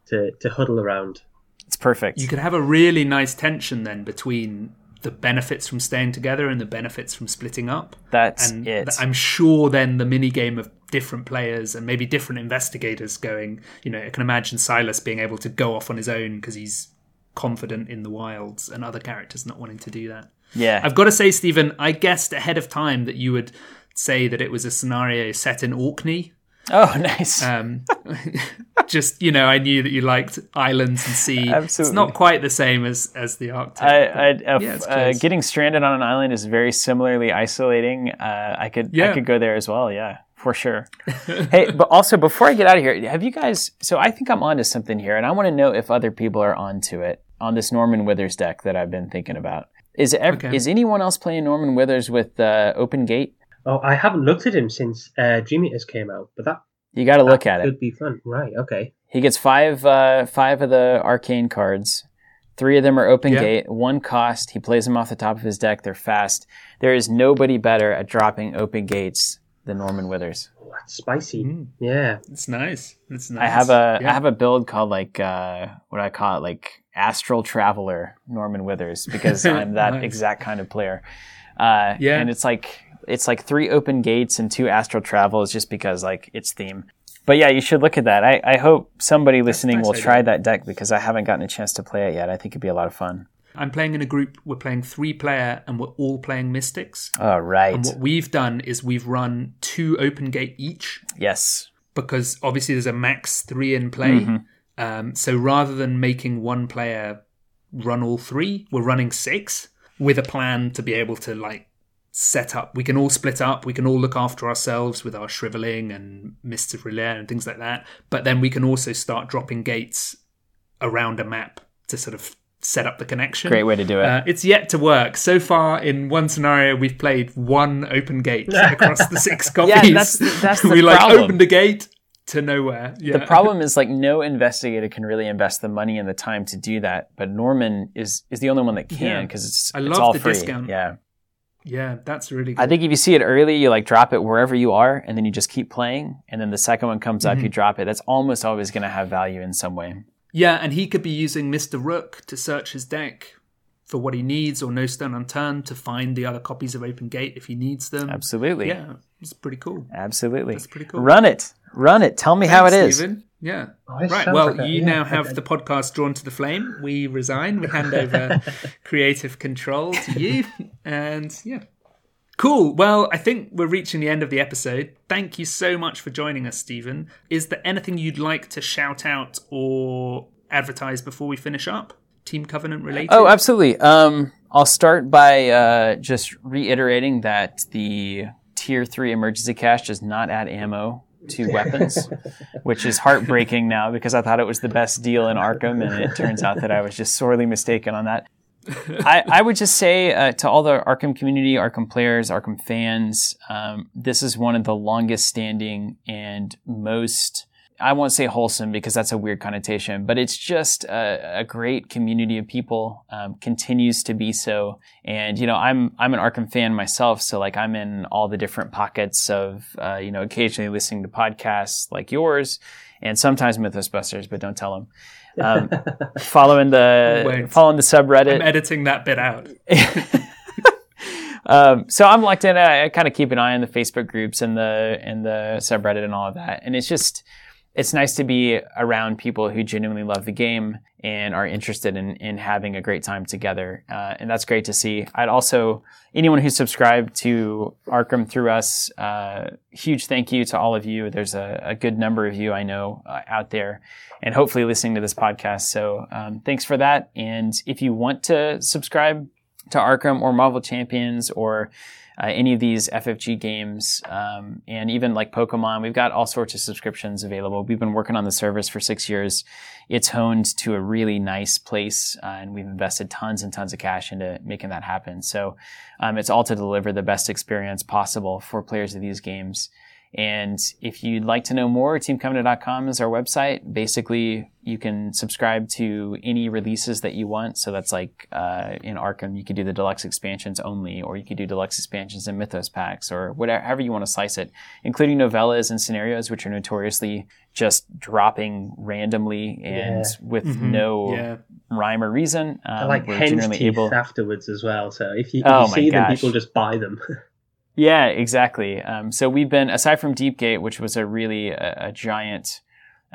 B: to, to huddle around.
C: It's perfect.
A: You could have a really nice tension then between the benefits from staying together and the benefits from splitting up.
C: That's
A: and
C: it.
A: I'm sure then the mini game of different players and maybe different investigators going, you know, I can imagine Silas being able to go off on his own because he's confident in the wilds and other characters not wanting to do that.
C: yeah.
A: I've got to say, Stephen, I guessed ahead of time that you would say that it was a scenario set in Orkney.
C: Oh, nice.
A: Um, *laughs* just you know, I knew that you liked islands and sea.
C: Absolutely.
A: It's not quite the same as as the Arctic.
C: I, I, uh,
A: Yeah,
C: uh, getting stranded on an island is very similarly isolating. Uh, I could I could go there as well. Yeah, for sure. *laughs* hey, but also before I get out of here, have you guys? So I think I'm onto something here, and I want to know if other people are onto it on this Norman Withers deck that I've been thinking about. Is ev-
A: Okay.
C: is anyone else playing Norman Withers with uh, Open Gate?
B: Oh, I haven't looked at him since uh, Dream Eaters came out, but that,
C: You got to look at it.
B: could be fun. Right, okay.
C: He gets five uh, five of the arcane cards. Three of them are open
A: Yeah.
C: gate. One cost. He plays them off the top of his deck. They're fast. There is nobody better at dropping open gates than Norman Withers.
B: Oh, that's spicy.
A: Mm.
B: Yeah.
A: it's nice. It's nice.
C: I have a I
A: Yeah.
C: have a build called like uh, what do I call it like Astral Traveler Norman Withers because *laughs* I'm that
A: Nice.
C: exact kind of player. Uh,
A: Yeah.
C: and it's like it's like three open gates and two astral travels just because like it's theme. But yeah, you should look at that. I, I hope somebody listening
A: nice
C: will
A: idea.
C: try that deck because I haven't gotten a chance to play it yet. I think it'd be a lot of fun.
A: I'm playing in a group. We're playing three player, and we're all playing mystics.
C: All right.
A: And what we've done is we've run two open gate each
C: yes.
A: because obviously there's a max three in play.
C: Mm-hmm.
A: Um, so rather than making one player run all three, we're running six with a plan to be able to like set up. We can all split up. We can all look after ourselves with our shriveling and mists of R'lyeh and things like that. But then we can also start dropping gates around a map to sort of set up the connection.
C: Great way to do it.
A: Uh, it's yet to work. So far, in one scenario, we've played one open gate *laughs* across the six copies.
C: Yeah, that's- that's the problem. *laughs*
A: we like
C: problem.
A: opened a gate to nowhere. Yeah.
C: The problem is like no investigator can really invest the money and the time to do that, but Norman is is the only one that can because it's
A: I
C: it's all
A: the
C: free.
A: discount.
C: Yeah,
A: yeah, that's really good.
C: I think if you see it early, you like drop it wherever you are, and then you just keep playing, and then the second one comes up,
A: Mm-hmm.
C: you drop it. That's almost always going to have value in some way.
A: yeah, and he could be using Mr. Rook to search his deck for what he needs, or No Stone Unturned to find the other copies of Open Gate if he needs them.
C: Absolutely,
A: Yeah, it's pretty cool.
C: absolutely.
A: That's pretty cool.
C: Run it, run it. Tell me how it is. Thanks.
A: Stephen. Yeah.
B: Oh,
A: right. Well,
B: like a-
A: you
B: yeah,
A: now have
B: I-
A: the podcast drawn to the flame. We resign. We hand over *laughs* creative control to *laughs* you. And yeah. Cool. Well, I think we're reaching the end of the episode. Thank you so much for joining us, Stephen. Is there anything you'd like to shout out or advertise before we finish up? Team Covenant related?
C: Oh, absolutely. Um, I'll start by uh, just reiterating that the tier three emergency cache does not add ammo to weapons, which is heartbreaking now because I thought it was the best deal in Arkham, and it turns out that I was just sorely mistaken on that. I, I would just say uh, to all the Arkham community, Arkham players, Arkham fans, um, this is one of the longest standing and most, I won't say wholesome because that's a weird connotation, but it's just a, a great community of people, um, continues to be so. And, you know, I'm, I'm an Arkham fan myself. So like I'm in all the different pockets of, uh, you know, occasionally listening to podcasts like yours and sometimes Mythosbusters, but don't tell them. Um, *laughs* following the,
A: Wait.
C: following the subreddit.
A: I'm editing that bit out. *laughs*
C: um, so I'm locked in. I, I kind of keep an eye on the Facebook groups and the and the subreddit and all of that. And it's just it's nice to be around people who genuinely love the game and are interested in, in having a great time together. Uh, and that's great to see. I'd also, anyone who's subscribed to Arkham through us, uh, huge thank you to all of you. There's a, a good number of you I know uh, out there and hopefully listening to this podcast. So um, thanks for that. And if you want to subscribe to Arkham or Marvel Champions or uh, any of these FFG games, um, and even like Pokemon. We've got all sorts of subscriptions available. We've been working on the service for six years. It's honed to a really nice place, uh, and we've invested tons and tons of cash into making that happen. So um, it's all to deliver the best experience possible for players of these games. And if you'd like to know more, teamcovenant.com is our website. Basically, you can subscribe to any releases that you want. So that's like uh, in Arkham, you could do the deluxe expansions only, or you could do deluxe expansions and mythos packs, or whatever however you want to slice it, including novellas and scenarios, which are notoriously just dropping randomly and yeah. with mm-hmm. no yeah. rhyme or reason.
B: Um, like hen's teeth able... afterwards as well. So if you, if oh you see them, people just buy them. *laughs*
C: Yeah, exactly. Um, so we've been aside from Deepgate, which was a really a, a giant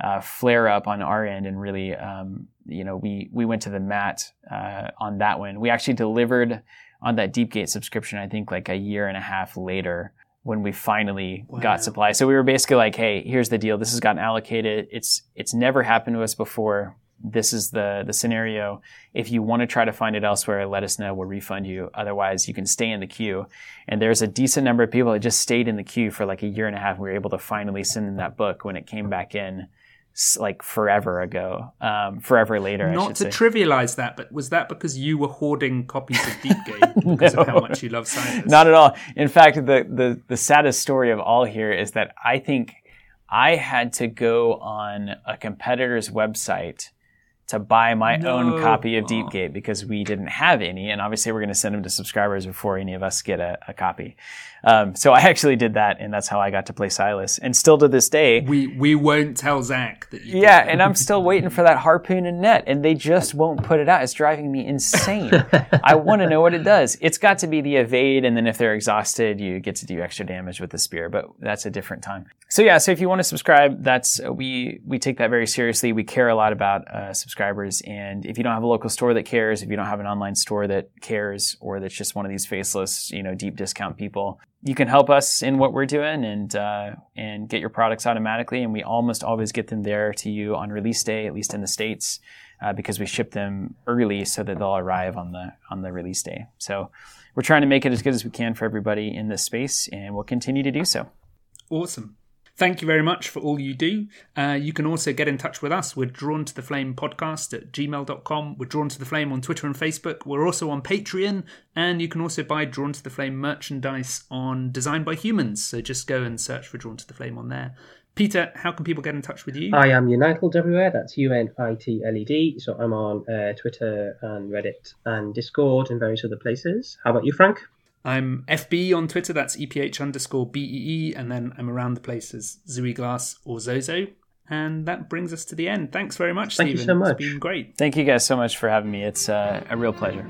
C: uh, flare up on our end, and really, um, you know, we we went to the mat uh, on that one. We actually delivered on that Deepgate subscription. I think like a year and a half later when we finally wow. got supply. So we were basically like, "Hey, here's the deal. This has gotten allocated. It's it's never happened to us before this is the the scenario. If you want to try to find it elsewhere, let us know. We'll refund you. Otherwise, you can stay in the queue. And there's a decent number of people that just stayed in the queue for like a year and a half. We were able to finally send them that book when it came back in like forever ago, um, forever later.
A: Not
C: to say.
A: trivialize that, but was that because you were hoarding copies of Deepgate *laughs* because no. of how much you love science?
C: Not at all. In fact, the, the the saddest story of all here is that I think I had to go on a competitor's website to buy my no. own copy of Deepgate because we didn't have any, and obviously we're going to send them to subscribers before any of us get a, a copy. Um, so I actually did that, and that's how I got to play Silas. And still to this day,
A: we we won't tell Zach that.
C: yeah, and I'm still waiting for that harpoon and net, and they just won't put it out. It's driving me insane. *laughs* I want to know what it does. It's got to be the evade, and then if they're exhausted, you get to do extra damage with the spear, but that's a different time. So yeah, so if you want to subscribe, that's we we take that very seriously. We care a lot about uh, subscribers, and if you don't have a local store that cares, if you don't have an online store that cares, or that's just one of these faceless, you know, deep discount people you can help us in what we're doing and uh, and get your products automatically. And we almost always get them there to you on release day, at least in the states, uh, because we ship them early so that they'll arrive on the on the release day. So we're trying to make it as good as we can for everybody in this space, and we'll continue to do so.
A: Awesome. Thank you very much for all you do. Uh, you can also get in touch with us. We're drawn to the flame podcast at gmail.com. We're drawn to the flame on Twitter and Facebook. We're also on Patreon, and you can also buy Drawn to the Flame merchandise on Design by Humans. So just go and search for Drawn to the Flame on there. Peter, how can people get in touch with you?
B: I am Unitled everywhere. That's U N I T L E D. So I'm on uh, Twitter and Reddit and Discord and various other places. How about you, Frank?
A: I'm FB on Twitter, that's EPH underscore BEE, and then I'm around the place as Zooey Glass or Zozo. And that brings us to the end. Thanks very much,
B: Thank
A: Stephen.
B: you so much.
A: It's been great.
C: Thank you guys so much for having me. It's uh, a real pleasure.